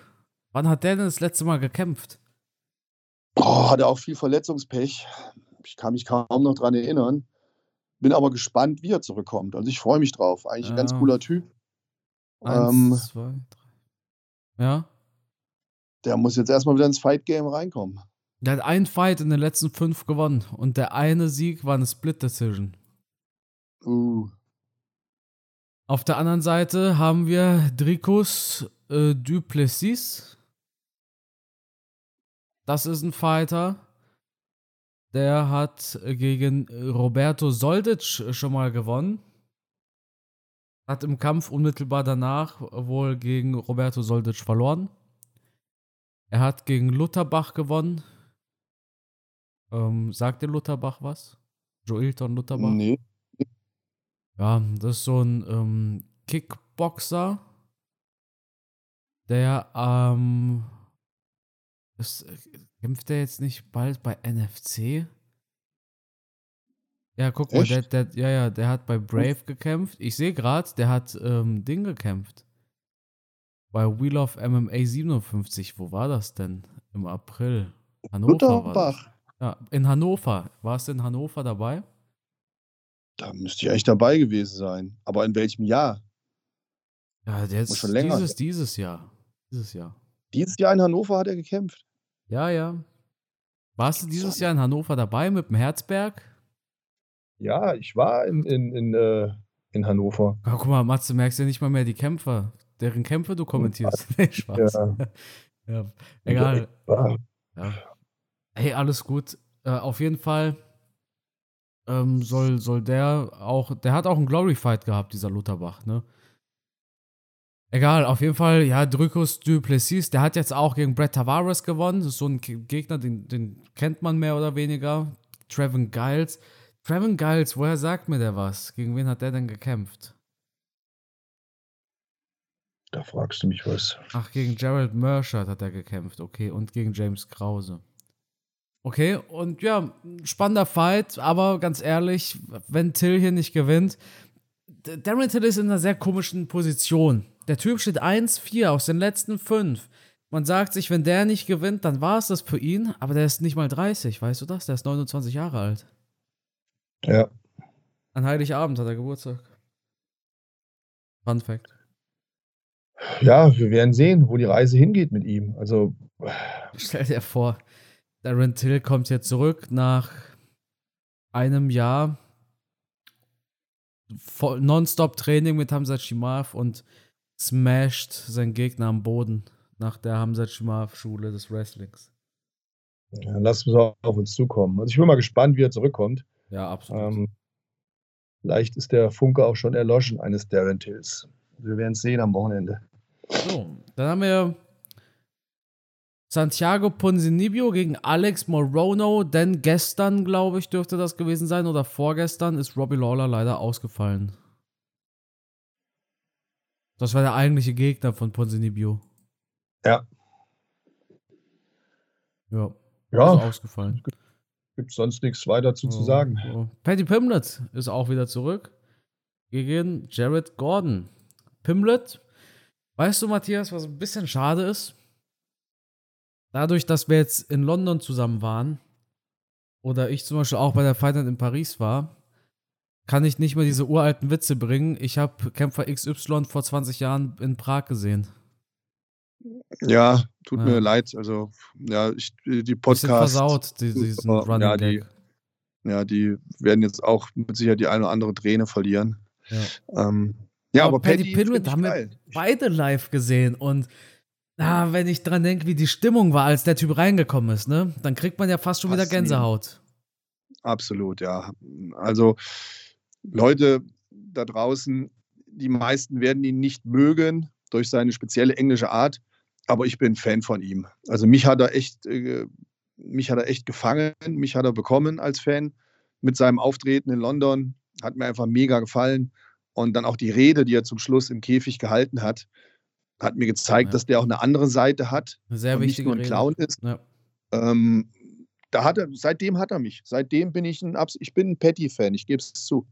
Wann hat der denn das letzte Mal gekämpft? Oh, hatte auch viel Verletzungspech. Ich kann mich kaum noch dran erinnern. Bin aber gespannt, wie er zurückkommt. Also ich freue mich drauf. Eigentlich ein ganz Ja. cooler Typ. Eins, Ähm, zwei, drei. Ja. der muss jetzt erstmal wieder ins Fight-Game reinkommen. Der hat einen Fight in den letzten fünf gewonnen. Und der eine Sieg war eine Split-Decision. Uh, Auf der anderen Seite haben wir Dricus äh, Duplessis. Das ist ein Fighter. Der hat äh, gegen Roberto Soldic schon mal gewonnen. Hat im Kampf unmittelbar danach wohl gegen Roberto Soldic verloren. Er hat gegen Lutherbach gewonnen. Ähm, sagt dir Lutherbach was? Joelton Lutherbach? nee. Ja, das ist so ein ähm, Kickboxer, der ähm, ist, kämpft der jetzt nicht bald bei NFC? Ja, guck mal, der, Echt? der, ja, ja, der hat bei Brave gekämpft. Ich sehe gerade, der hat ähm, Ding gekämpft. Bei Wheel of MMA 57. Wo war das denn? Im April. Hannover war das. Ja, in Hannover. War es in Hannover dabei? Da müsste ich eigentlich dabei gewesen sein. Aber in welchem Jahr? Ja, der ist schon länger dieses, dieses Jahr. Dieses Jahr. Dieses Jahr in Hannover hat er gekämpft. Ja, ja. Warst du dieses Jahr in Hannover dabei mit dem Herzberg? Ja, ich war in, in, in, äh, in Hannover. Ja, guck mal, Matze, merkst ja nicht mal mehr die Kämpfer. Deren Kämpfe du kommentierst. nee, Spaß. Ja. Ja. Egal. Ja. Hey, alles gut. Äh, auf jeden Fall ähm, soll, soll der auch, der hat auch einen Glory-Fight gehabt, dieser Lutherbach, ne? Egal, auf jeden Fall, ja, Drückus Duplessis, der hat jetzt auch gegen Brett Tavares gewonnen. Das ist so ein Ge- Gegner, den, den kennt man mehr oder weniger. Trevin Giles. Trevin Giles, woher sagt mir der was? Gegen wen hat der denn gekämpft? Da fragst du mich was. Ach, gegen Gerald Mershard hat er gekämpft, okay, und gegen James Krause. Okay, und ja, spannender Fight, aber ganz ehrlich, wenn Till hier nicht gewinnt, Darren Till ist in einer sehr komischen Position. Der Typ steht 1-4 aus den letzten fünf. Man sagt sich, wenn der nicht gewinnt, dann war es das für ihn, aber der ist nicht mal 30, weißt du das? Der ist 29 Jahre alt. Ja. An Heiligabend hat er Geburtstag. Fun Fact. Ja, wir werden sehen, wo die Reise hingeht mit ihm. Also, Stell dir vor, Darren Till kommt jetzt zurück nach einem Jahr Nonstop-Training mit Hamza Shimaev und smasht seinen Gegner am Boden nach der Hamza Schule des Wrestlings. Ja, lass uns auf uns zukommen. Also ich bin mal gespannt, wie er zurückkommt. Ja, absolut. Ähm, vielleicht ist der Funke auch schon erloschen eines Darren Tills. Wir werden es sehen am Wochenende. So, dann haben wir Santiago Ponzinibbio gegen Alex Morono, denn gestern, glaube ich, dürfte das gewesen sein, oder vorgestern ist Robbie Lawler leider ausgefallen. Das war der eigentliche Gegner von Ponzinibbio. Ja. Ja. Ja. Ist ausgefallen. Gibt sonst nichts weiter zu, oh, zu sagen. Oh. Patty Pimlet ist auch wieder zurück gegen Jared Gordon. Pimlet, weißt du, Matthias, was ein bisschen schade ist? dadurch, dass wir jetzt in London zusammen waren oder ich zum Beispiel auch bei der Fight Night in Paris war, kann ich nicht mehr diese uralten Witze bringen. Ich habe Kämpfer XY vor 20 Jahren in Prag gesehen. Ja, tut ja. mir leid. Also, ja, ich, die Podcasts. versaut, die, diesen aber, Running ja, die, ja, die werden jetzt auch mit Sicherheit die eine oder andere Träne verlieren. Ja, ähm, ja aber, aber Paddy Pinwin haben wir beide live gesehen und Ah, wenn ich dran denke, wie die Stimmung war, als der Typ reingekommen ist, ne? Dann kriegt man ja fast schon wieder Gänsehaut. Absolut, ja. Also Leute da draußen, die meisten werden ihn nicht mögen durch seine spezielle englische Art, aber ich bin Fan von ihm. Also mich hat er echt, äh, mich hat er echt gefangen, mich hat er bekommen als Fan mit seinem Auftreten in London, hat mir einfach mega gefallen und dann auch die Rede, die er zum Schluss im Käfig gehalten hat hat mir gezeigt, ja. dass der auch eine andere Seite hat. Eine sehr und nicht nur ein Clown ist. Ja. Ähm, da hat er, seitdem hat er mich. Seitdem bin ich ein, ich bin ein Patty-Fan, ich gebe es zu.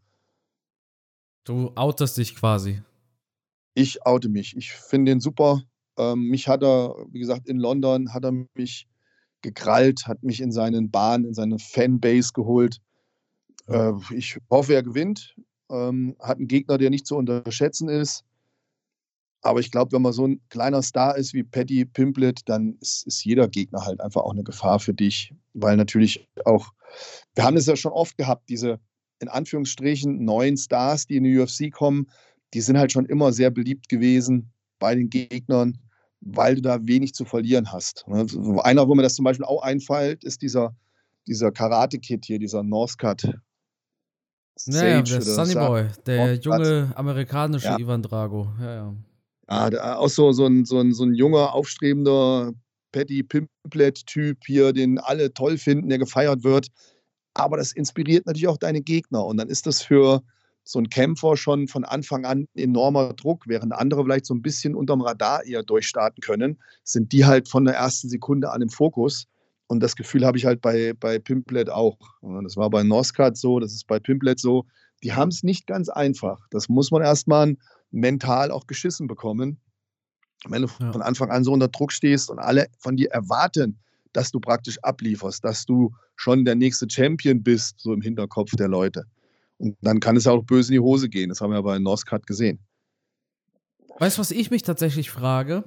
Du outest dich quasi. Ich oute mich. Ich finde den super. Ähm, mich hat er, wie gesagt, in London hat er mich gekrallt, hat mich in seinen Bahn, in seine Fanbase geholt. Äh, ich hoffe, er gewinnt. Ähm, hat einen Gegner, der nicht zu unterschätzen ist. Aber ich glaube, wenn man so ein kleiner Star ist wie Patty Pimplet, dann ist, ist, jeder Gegner halt einfach auch eine Gefahr für dich. Weil natürlich auch, wir haben es ja schon oft gehabt, diese in Anführungsstrichen neuen Stars, die in die UFC kommen, die sind halt schon immer sehr beliebt gewesen bei den Gegnern, weil du da wenig zu verlieren hast. Ne? Einer, wo mir das zum Beispiel auch einfällt, ist dieser, dieser Karate-Kid hier, dieser Northcut. Sage ja, der Sunny Boy, der junge amerikanische ja. Ivan Drago. Ja, ja. Ah, auch so, so, ein, so, ein, so ein junger, aufstrebender Patty Pimplet-Typ hier, den alle toll finden, der gefeiert wird. Aber das inspiriert natürlich auch deine Gegner. Und dann ist das für so einen Kämpfer schon von Anfang an enormer Druck, während andere vielleicht so ein bisschen unterm Radar eher durchstarten können, sind die halt von der ersten Sekunde an im Fokus. Und das Gefühl habe ich halt bei, bei Pimplet auch. Das war bei Northcutt so, das ist bei Pimplet so. Die haben es nicht ganz einfach. Das muss man erstmal mental auch geschissen bekommen. Wenn du ja. von Anfang an so unter Druck stehst und alle von dir erwarten, dass du praktisch ablieferst, dass du schon der nächste Champion bist, so im Hinterkopf der Leute. Und dann kann es auch böse in die Hose gehen. Das haben wir bei Northcut gesehen. Weißt du, was ich mich tatsächlich frage?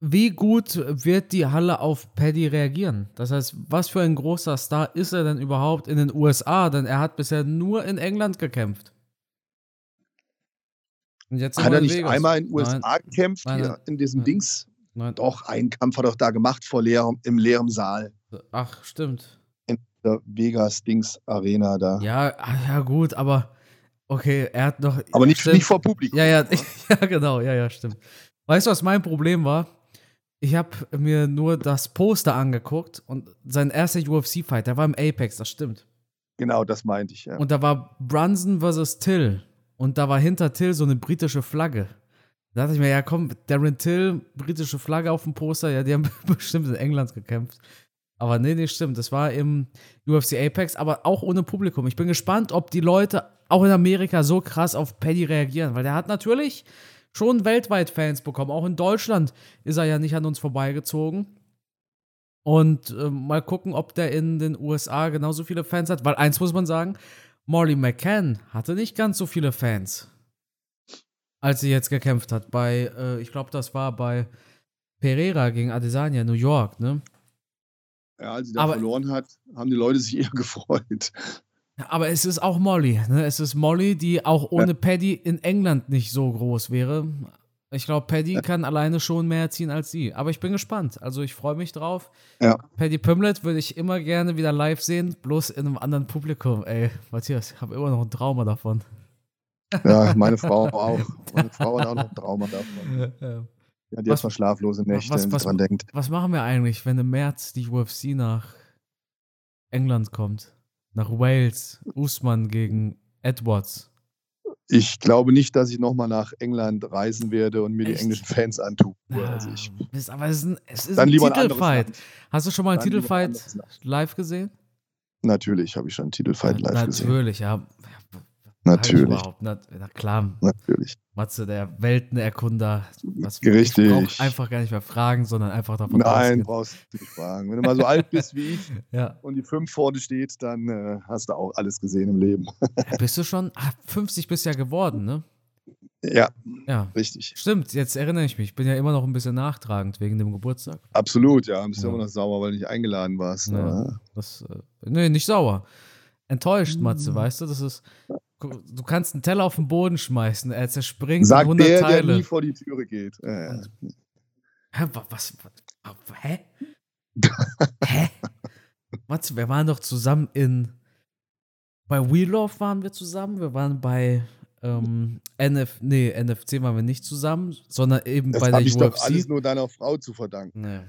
Wie gut wird die Halle auf Paddy reagieren? Das heißt, was für ein großer Star ist er denn überhaupt in den USA? Denn er hat bisher nur in England gekämpft. hat er nicht Vegas. einmal in den USA nein. gekämpft, nein, nein, in diesem Dings? Doch, einen Kampf hat er doch da gemacht vor leerem, im leeren Saal. Ach, stimmt. In der Vegas-Dings Arena da. Ja, ah, ja, gut, aber okay, er hat noch. Aber nicht, nicht vor Publikum. Ja, ja, ja, genau, ja, ja, stimmt. Weißt du, was mein Problem war? Ich habe mir nur das Poster angeguckt und sein erster UFC-Fight, der war im Apex, das stimmt. Genau, das meinte ich, ja. Und da war Brunson versus Till. Und da war hinter Till so eine britische Flagge. Da dachte ich mir, ja komm, Darren Till, britische Flagge auf dem Poster, ja, die haben bestimmt in England gekämpft. Aber nee, nee, stimmt. Das war im UFC Apex, aber auch ohne Publikum. Ich bin gespannt, ob die Leute auch in Amerika so krass auf Paddy reagieren, weil der hat natürlich schon weltweit Fans bekommen. Auch in Deutschland ist er ja nicht an uns vorbeigezogen. Und äh, mal gucken, ob der in den USA genauso viele Fans hat. Weil eins muss man sagen, Molly McCann hatte nicht ganz so viele Fans, als sie jetzt gekämpft hat. Bei, äh, ich glaube, das war bei Pereira gegen Adesanya, New York, ne? Ja, als sie da Aber, verloren hat, haben die Leute sich eher gefreut. Aber es ist auch Molly. Ne? Es ist Molly, die auch ohne Paddy in England nicht so groß wäre. Ich glaube, Paddy kann alleine schon mehr ziehen als sie. Aber ich bin gespannt. Also ich freue mich drauf. Ja. Paddy Pimlet würde ich immer gerne wieder live sehen, bloß in einem anderen Publikum. Ey, Matthias, ich habe immer noch ein Trauma davon. Ja, meine Frau auch. Meine Frau hat auch noch ein Trauma davon. Ja. Ja, die Was- hat mal schlaflose Nächte, was- was- dran denkt. Was machen wir eigentlich, wenn im März die UFC nach England kommt? Nach Wales. Usman gegen Edwards. Ich glaube nicht, dass ich nochmal nach England reisen werde und mir die Echt? englischen Fans antue. Also Ah, ich, Mist, aber es ist ein, es ist dann ein ein Titelfight. Land. Hast du schon mal einen Dann ein Titelfight Land. live gesehen? Natürlich habe ich schon einen Titelfight Ja, live gesehen. Natürlich, ja. Natürlich. Na, na klar, natürlich. Matze, der Weltenerkunder. Was Richtig. Ich brauch einfach gar nicht mehr fragen, sondern einfach davon Nein, ausgehen. brauchst du nicht fragen. Wenn du mal so alt bist wie ich Ja. und die 5 vorne steht, dann äh, hast du auch alles gesehen im Leben. Bist du schon? Ah, 50 bist ja geworden, ne? Ja, Ja. richtig. Stimmt, jetzt erinnere ich mich. Ich bin ja immer noch ein bisschen nachtragend wegen dem Geburtstag. Absolut, ja. Bist du Ja. immer noch sauer, weil du nicht eingeladen warst. Ja. ne? Das, äh, nee, nicht sauer. Enttäuscht, Mhm. Matze, weißt du? Das ist. Du kannst einen Teller auf den Boden schmeißen, er zerspringt in Sagt 100 der, Teile. der nie vor die Türe geht. Äh, Hä, wa- was, was, hä? hä? Matze, wir waren doch zusammen in. Bei We Love waren wir zusammen. Wir waren bei ähm, NF, nee, NFC waren wir nicht zusammen, sondern eben das bei der ich doch UFC. alles nur deiner Frau zu verdanken. nee.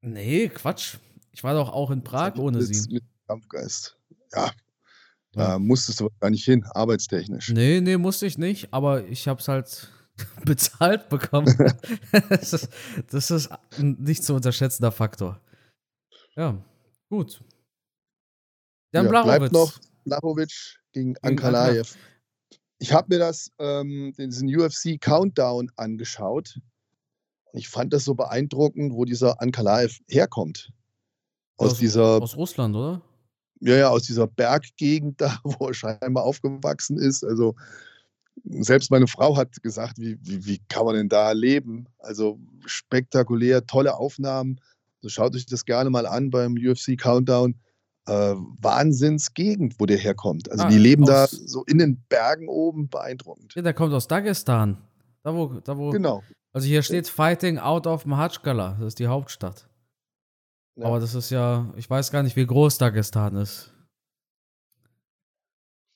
nee, Quatsch. Ich war doch auch in Prag ohne mit, sie. Mit Kampfgeist. Ja, da musstest du gar nicht hin, arbeitstechnisch. Nee, nee, musste ich nicht, aber ich hab's halt bezahlt bekommen. das, ist, das ist ein nicht zu unterschätzender Faktor. Ja, gut. Jan ja, Blachowitz. bleibt noch Blachowicz gegen Ankalaev. Ich habe mir das, ähm, diesen UFC Countdown angeschaut. Und ich fand das so beeindruckend, wo dieser Ankalaev herkommt. Aus, dieser, Aus Russland, oder? Ja, ja, aus dieser Berggegend da, wo er scheinbar aufgewachsen ist. Also selbst meine Frau hat gesagt, wie, wie, wie kann man denn da leben? Also spektakulär, tolle Aufnahmen. Also schaut euch das gerne mal an beim UFC Countdown. Äh, Wahnsinnsgegend, wo der herkommt. Also Ah, die leben da so in den Bergen oben, beeindruckend. Ja, der kommt aus Dagestan. Da wo, da wo. Genau. Also hier steht Fighting out of Mahachkala. Das ist die Hauptstadt. Ja. Aber das ist ja, ich weiß gar nicht, wie groß Dagestan ist.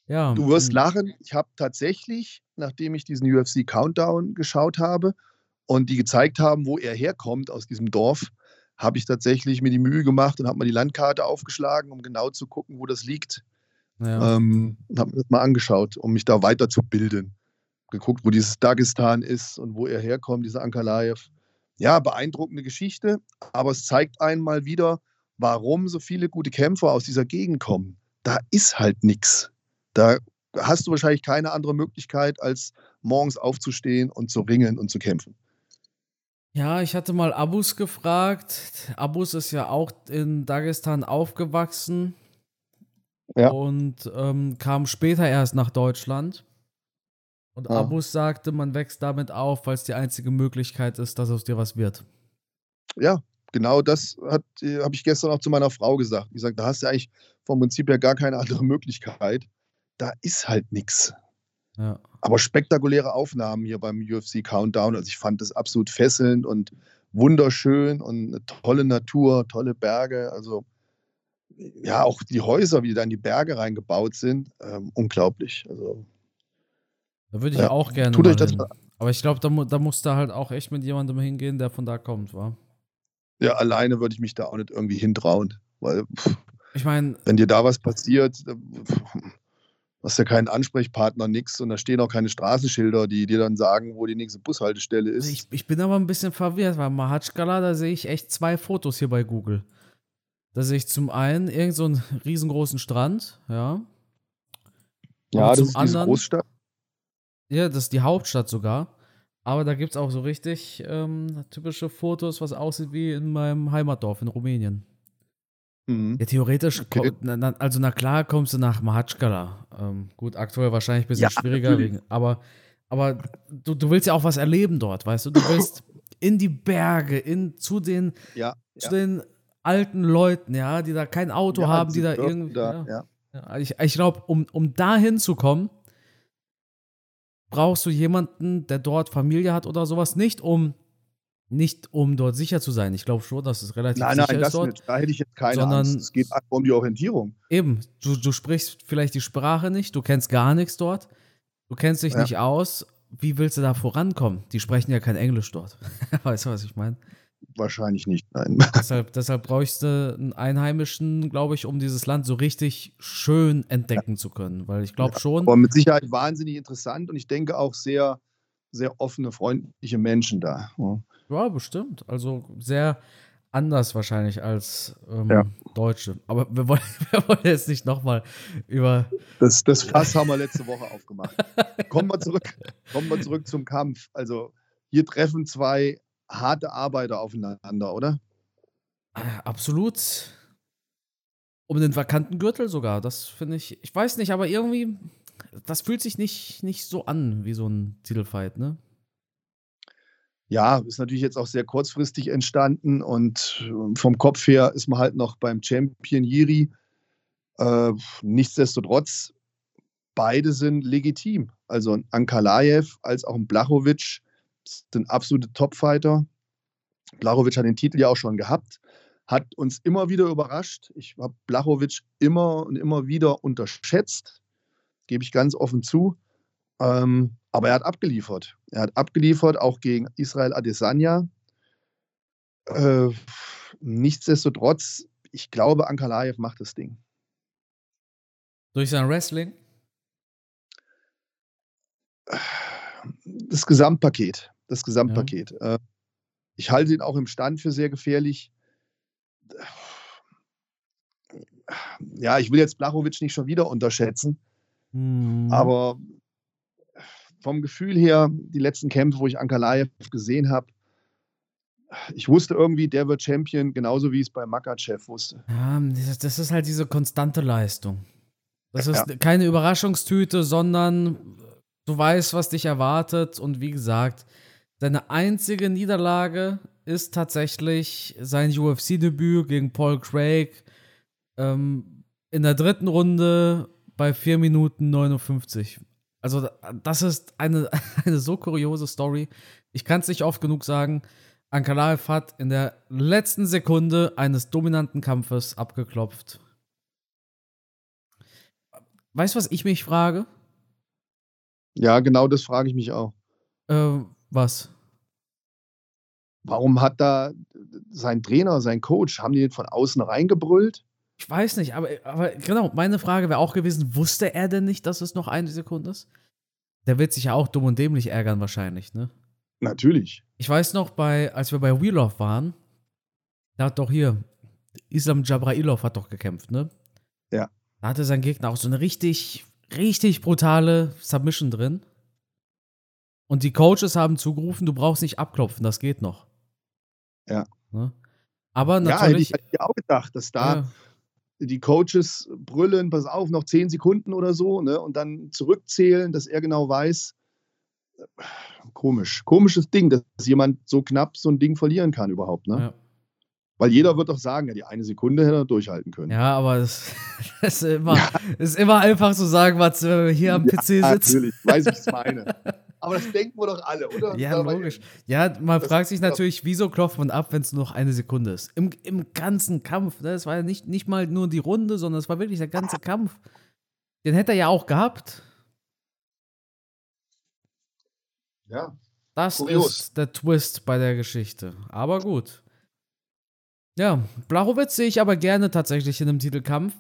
Ja. Du wirst lachen. Ich habe tatsächlich, nachdem ich diesen UFC Countdown geschaut habe und die gezeigt haben, wo er herkommt aus diesem Dorf, habe ich tatsächlich mir die Mühe gemacht und habe mal die Landkarte aufgeschlagen, um genau zu gucken, wo das liegt. Ja. Ähm, und habe mir das mal angeschaut, um mich da weiterzubilden. Geguckt, wo dieses Dagestan ist und wo er herkommt, dieser Ankalaev. Ja, beeindruckende Geschichte, aber es zeigt einmal wieder, warum so viele gute Kämpfer aus dieser Gegend kommen. Da ist halt nichts. Da hast du wahrscheinlich keine andere Möglichkeit, als morgens aufzustehen und zu ringen und zu kämpfen. Ja, ich hatte mal Abus gefragt. Abus ist ja auch in Dagestan aufgewachsen Ja. und ähm, kam später erst nach Deutschland. Und Ja. Abus sagte, man wächst damit auf, weil es die einzige Möglichkeit ist, dass aus dir was wird. Ja, genau das habe ich gestern auch zu meiner Frau gesagt. Die sagt, da hast du eigentlich vom Prinzip her gar keine andere Möglichkeit. Da ist halt nichts. Ja. Aber spektakuläre Aufnahmen hier beim UFC Countdown. Also ich fand das absolut fesselnd und wunderschön und eine tolle Natur, tolle Berge. Also ja, auch die Häuser, wie da in die Berge reingebaut sind, ähm, unglaublich. Also Da würde ich Ja. auch gerne Tut euch das hin. mal- Aber ich glaube, da, da musst du halt auch echt mit jemandem hingehen, der von da kommt, wa? ja, alleine würde ich mich da auch nicht irgendwie hintrauen. Weil pff, Ich meine, wenn dir da was passiert, äh, pff, hast ja keinen Ansprechpartner, nix und da stehen auch keine Straßenschilder, die dir dann sagen, wo die nächste Bushaltestelle ist. ich, ich bin aber ein bisschen verwirrt, weil Mahatschkala, da sehe ich echt zwei Fotos hier bei Google. Da sehe ich zum einen irgend so einen riesengroßen Strand, ja. ja, das zum ist diese anderen- Großstadt. Ja, das ist die Hauptstadt sogar. Aber da gibt es auch so richtig ähm, typische Fotos, was aussieht wie in meinem Heimatdorf in Rumänien. Mhm. Ja, theoretisch, Okay. also na klar kommst du nach Mahatschkala. Ähm, gut, aktuell wahrscheinlich ein bisschen Ja, schwieriger, wegen, aber, aber du, du willst ja auch was erleben dort, weißt du? Du willst in die Berge, in, zu, den, Ja, zu den alten Leuten, ja, die da kein Auto haben, die da irgendwie. da, ich ich glaube, um, um da hinzukommen, brauchst du jemanden, der dort Familie hat oder sowas. Nicht um, nicht um dort sicher zu sein. Ich glaube schon, dass es relativ Nein, sicher nein, ist das dort. nicht. Da hätte ich jetzt keine Sondern- Angst. Es geht einfach um die Orientierung. Eben, du, du sprichst vielleicht die Sprache nicht, du kennst gar nichts dort, du kennst dich Ja. nicht aus. Wie willst du da vorankommen? Die sprechen ja kein Englisch dort. weißt du, was ich meine? Wahrscheinlich nicht, nein. deshalb, deshalb bräuchst du einen Einheimischen, glaube ich, um dieses Land so richtig schön entdecken zu können. Weil ich glaube schon, Aber mit Sicherheit wahnsinnig interessant und ich denke auch sehr, sehr offene, freundliche Menschen da. Ja. ja, bestimmt. Also sehr anders wahrscheinlich als ähm, Ja. Deutsche. Aber wir wollen, wir wollen jetzt nicht nochmal über. Das, das Fass haben wir letzte Woche aufgemacht. Kommen wir zurück, kommen wir zurück zum Kampf. Also hier treffen zwei harte Arbeiter aufeinander, oder? Äh, absolut. Um den vakanten Gürtel sogar. Das finde ich. Ich weiß nicht, aber irgendwie. Das fühlt sich nicht, nicht so an wie so ein Titelfight, ne? Ja, ist natürlich jetzt auch sehr kurzfristig entstanden und äh, vom Kopf her ist man halt noch beim Champion Jiri. Äh, nichtsdestotrotz, beide sind legitim. Also ein Ankalaev als auch ein Blachowitsch sind absolute Topfighter. Blachowitsch hat den Titel ja auch schon gehabt, hat uns immer wieder überrascht. Ich habe Blachowitsch immer und immer wieder unterschätzt, gebe ich ganz offen zu. Ähm, aber er hat abgeliefert. Er hat abgeliefert, auch gegen Israel Adesanya. Äh, nichtsdestotrotz, ich glaube, Ankalaev macht das Ding. Durch sein Wrestling. Das Gesamtpaket. Das Gesamtpaket. Äh, ich halte ihn auch im Stand für sehr gefährlich. Ja, ich will jetzt Blachowitsch nicht schon wieder unterschätzen, Hm. aber vom Gefühl her, die letzten Kämpfe, wo ich Ankalaev gesehen habe, ich wusste irgendwie, der wird Champion, genauso wie ich es bei Makachev wusste. Ja, das ist halt diese konstante Leistung. Das Ja. ist keine Überraschungstüte, sondern du weißt, was dich erwartet. Und wie gesagt, seine einzige Niederlage ist tatsächlich sein UFC-Debüt gegen Paul Craig ähm, in der dritten Runde bei 4 Minuten 59. Also, das ist eine, eine so kuriose Story. Ich kann es nicht oft genug sagen. Ankalaev hat in der letzten Sekunde eines dominanten Kampfes abgeklopft. Weißt du, was ich mich frage? Ja, genau das frage ich mich auch. Äh, was? Warum hat da sein Trainer, sein Coach, haben die den von außen reingebrüllt? Ich weiß nicht, aber, aber genau, meine Frage wäre auch gewesen, wusste er denn nicht, dass es noch eine Sekunde ist? Der wird sich ja auch dumm und dämlich ärgern wahrscheinlich, ne? Natürlich. Ich weiß noch, bei, als wir bei Wheel of waren, da hat doch hier, Islam Jabrailov hat doch gekämpft, ne? Ja. Da hatte sein Gegner auch so eine richtig, richtig brutale Submission drin. Und die Coaches haben zugerufen, du brauchst nicht abklopfen, das geht noch. Ja. Ne? Aber Ja, hätte natürlich. ich, hätte auch gedacht, dass da ja, die Coaches brüllen, pass auf, noch zehn Sekunden oder so, ne, und dann zurückzählen, dass er genau weiß. Komisch. Komisches Ding, dass jemand so knapp so ein Ding verlieren kann überhaupt, ne? ja. Weil jeder wird doch sagen, ja, die eine Sekunde hätte er durchhalten können. ja, aber es das ist, immer, ist immer einfach zu sagen, was wir hier am PC Ja, sitzen. natürlich, weiß ich, was meine. Aber das denken wir doch alle, oder? Ja, mal logisch. Ja, man Das fragt sich natürlich, wieso klopft man ab, wenn es nur noch eine Sekunde ist? Im, im ganzen Kampf. Ne? Es war ja nicht, nicht mal nur die Runde, sondern es war wirklich der ganze Kampf. Den hätte er ja auch gehabt. Ja, Das Kurios. ist der Twist bei der Geschichte. Aber gut. Ja, Blachowitz sehe ich aber gerne tatsächlich in einem Titelkampf.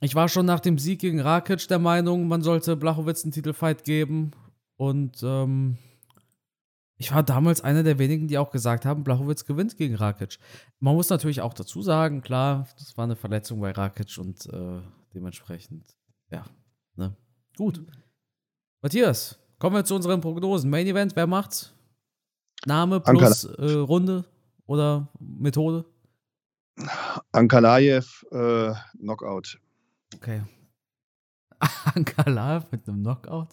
Ich war schon nach dem Sieg gegen Rakic der Meinung, man sollte Blachowitz einen Titelfight geben. Und ähm, ich war damals einer der wenigen, die auch gesagt haben, Blachowitz gewinnt gegen Rakic. Man muss natürlich auch dazu sagen, klar, das war eine Verletzung bei Rakic und äh, dementsprechend, ja, ne? Gut. Matthias, kommen wir zu unseren Prognosen. Main Event, wer macht's? Name plus äh, Runde oder Methode? Ankalaev, äh, Knockout. Okay. Ankalaev mit einem Knockout?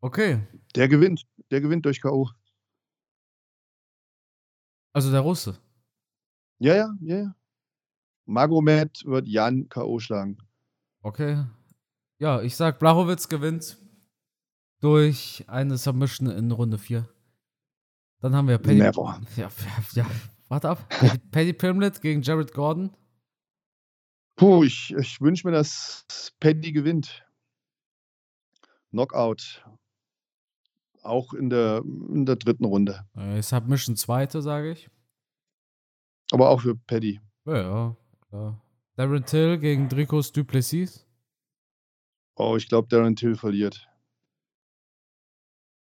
Okay. Der gewinnt. Der gewinnt durch K.O. Also der Russe. Ja, ja, ja, ja. Magomed wird Jan K.O. schlagen. Okay. Ja, ich sag, Blachowitz gewinnt durch eine Submission in Runde 4. Dann haben wir Paddy. Never. Ja, ja, warte ab. Paddy Pimlet gegen Jared Gordon. Puh, ich, ich wünsche mir, dass Paddy gewinnt. Knockout. Auch in der, in der dritten Runde. Äh, Submission zweite, sage ich. Aber auch für Paddy. Ja, ja, klar. Darren Till gegen Dricos Duplessis. Oh, ich glaube, Darren Till verliert.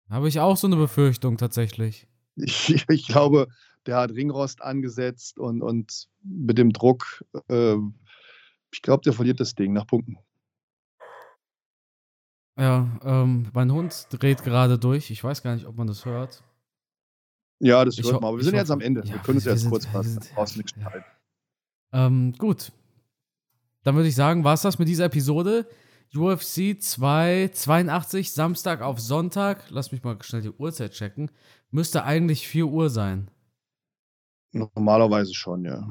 Habe ich auch so eine Befürchtung tatsächlich. Ich, ich glaube, der hat Ringrost angesetzt und, und mit dem Druck, äh, ich glaube, der verliert das Ding nach Punkten. Ja, ähm, mein Hund dreht gerade durch. Ich weiß gar nicht, ob man das hört. Ja, das hört man. Aber wir sind jetzt am Ende. ja, wir können uns wir jetzt sind- kurz fassen. ja. Ähm, gut. Dann würde ich sagen, war es das mit dieser Episode. UFC 282, Samstag auf Sonntag. Lass mich mal schnell die Uhrzeit checken. Müsste eigentlich 4 Uhr sein. Normalerweise schon, ja.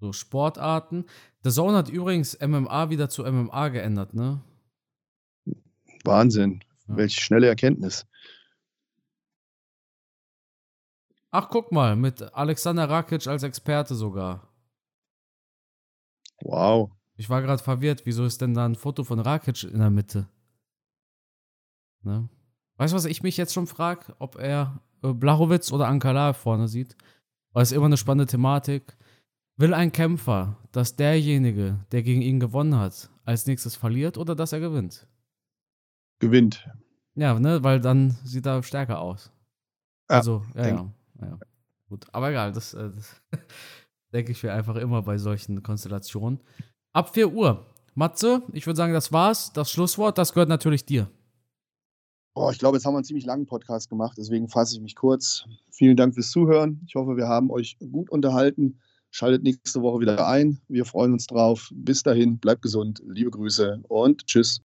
So Sportarten. The Zone hat übrigens MMA wieder zu MMA geändert, ne? Wahnsinn. Ja. Welche schnelle Erkenntnis. Ach, guck mal, mit Alexander Rakic als Experte sogar. Wow. Ich war gerade verwirrt. Wieso ist denn da ein Foto von Rakic in der Mitte? Ne? Weißt du, was ich mich jetzt schon frage? Ob er äh, Blachowitz oder Ankalaev vorne sieht? Weil es ist immer eine spannende Thematik. Will ein Kämpfer, dass derjenige, der gegen ihn gewonnen hat, als nächstes verliert oder dass er gewinnt? Gewinnt. Ja, ne, weil dann sieht er stärker aus. Ja, also, ja, ja, ja. Gut, aber egal, das, äh, das denke ich mir einfach immer bei solchen Konstellationen. Ab 4 Uhr. Matze, ich würde sagen, das war's. Das Schlusswort, das gehört natürlich dir. Oh, ich glaube, jetzt haben wir einen ziemlich langen Podcast gemacht, deswegen fasse ich mich kurz. Vielen Dank fürs Zuhören. Ich hoffe, wir haben euch gut unterhalten. Schaltet nächste Woche wieder ein. Wir freuen uns drauf. Bis dahin, bleibt gesund. Liebe Grüße und tschüss.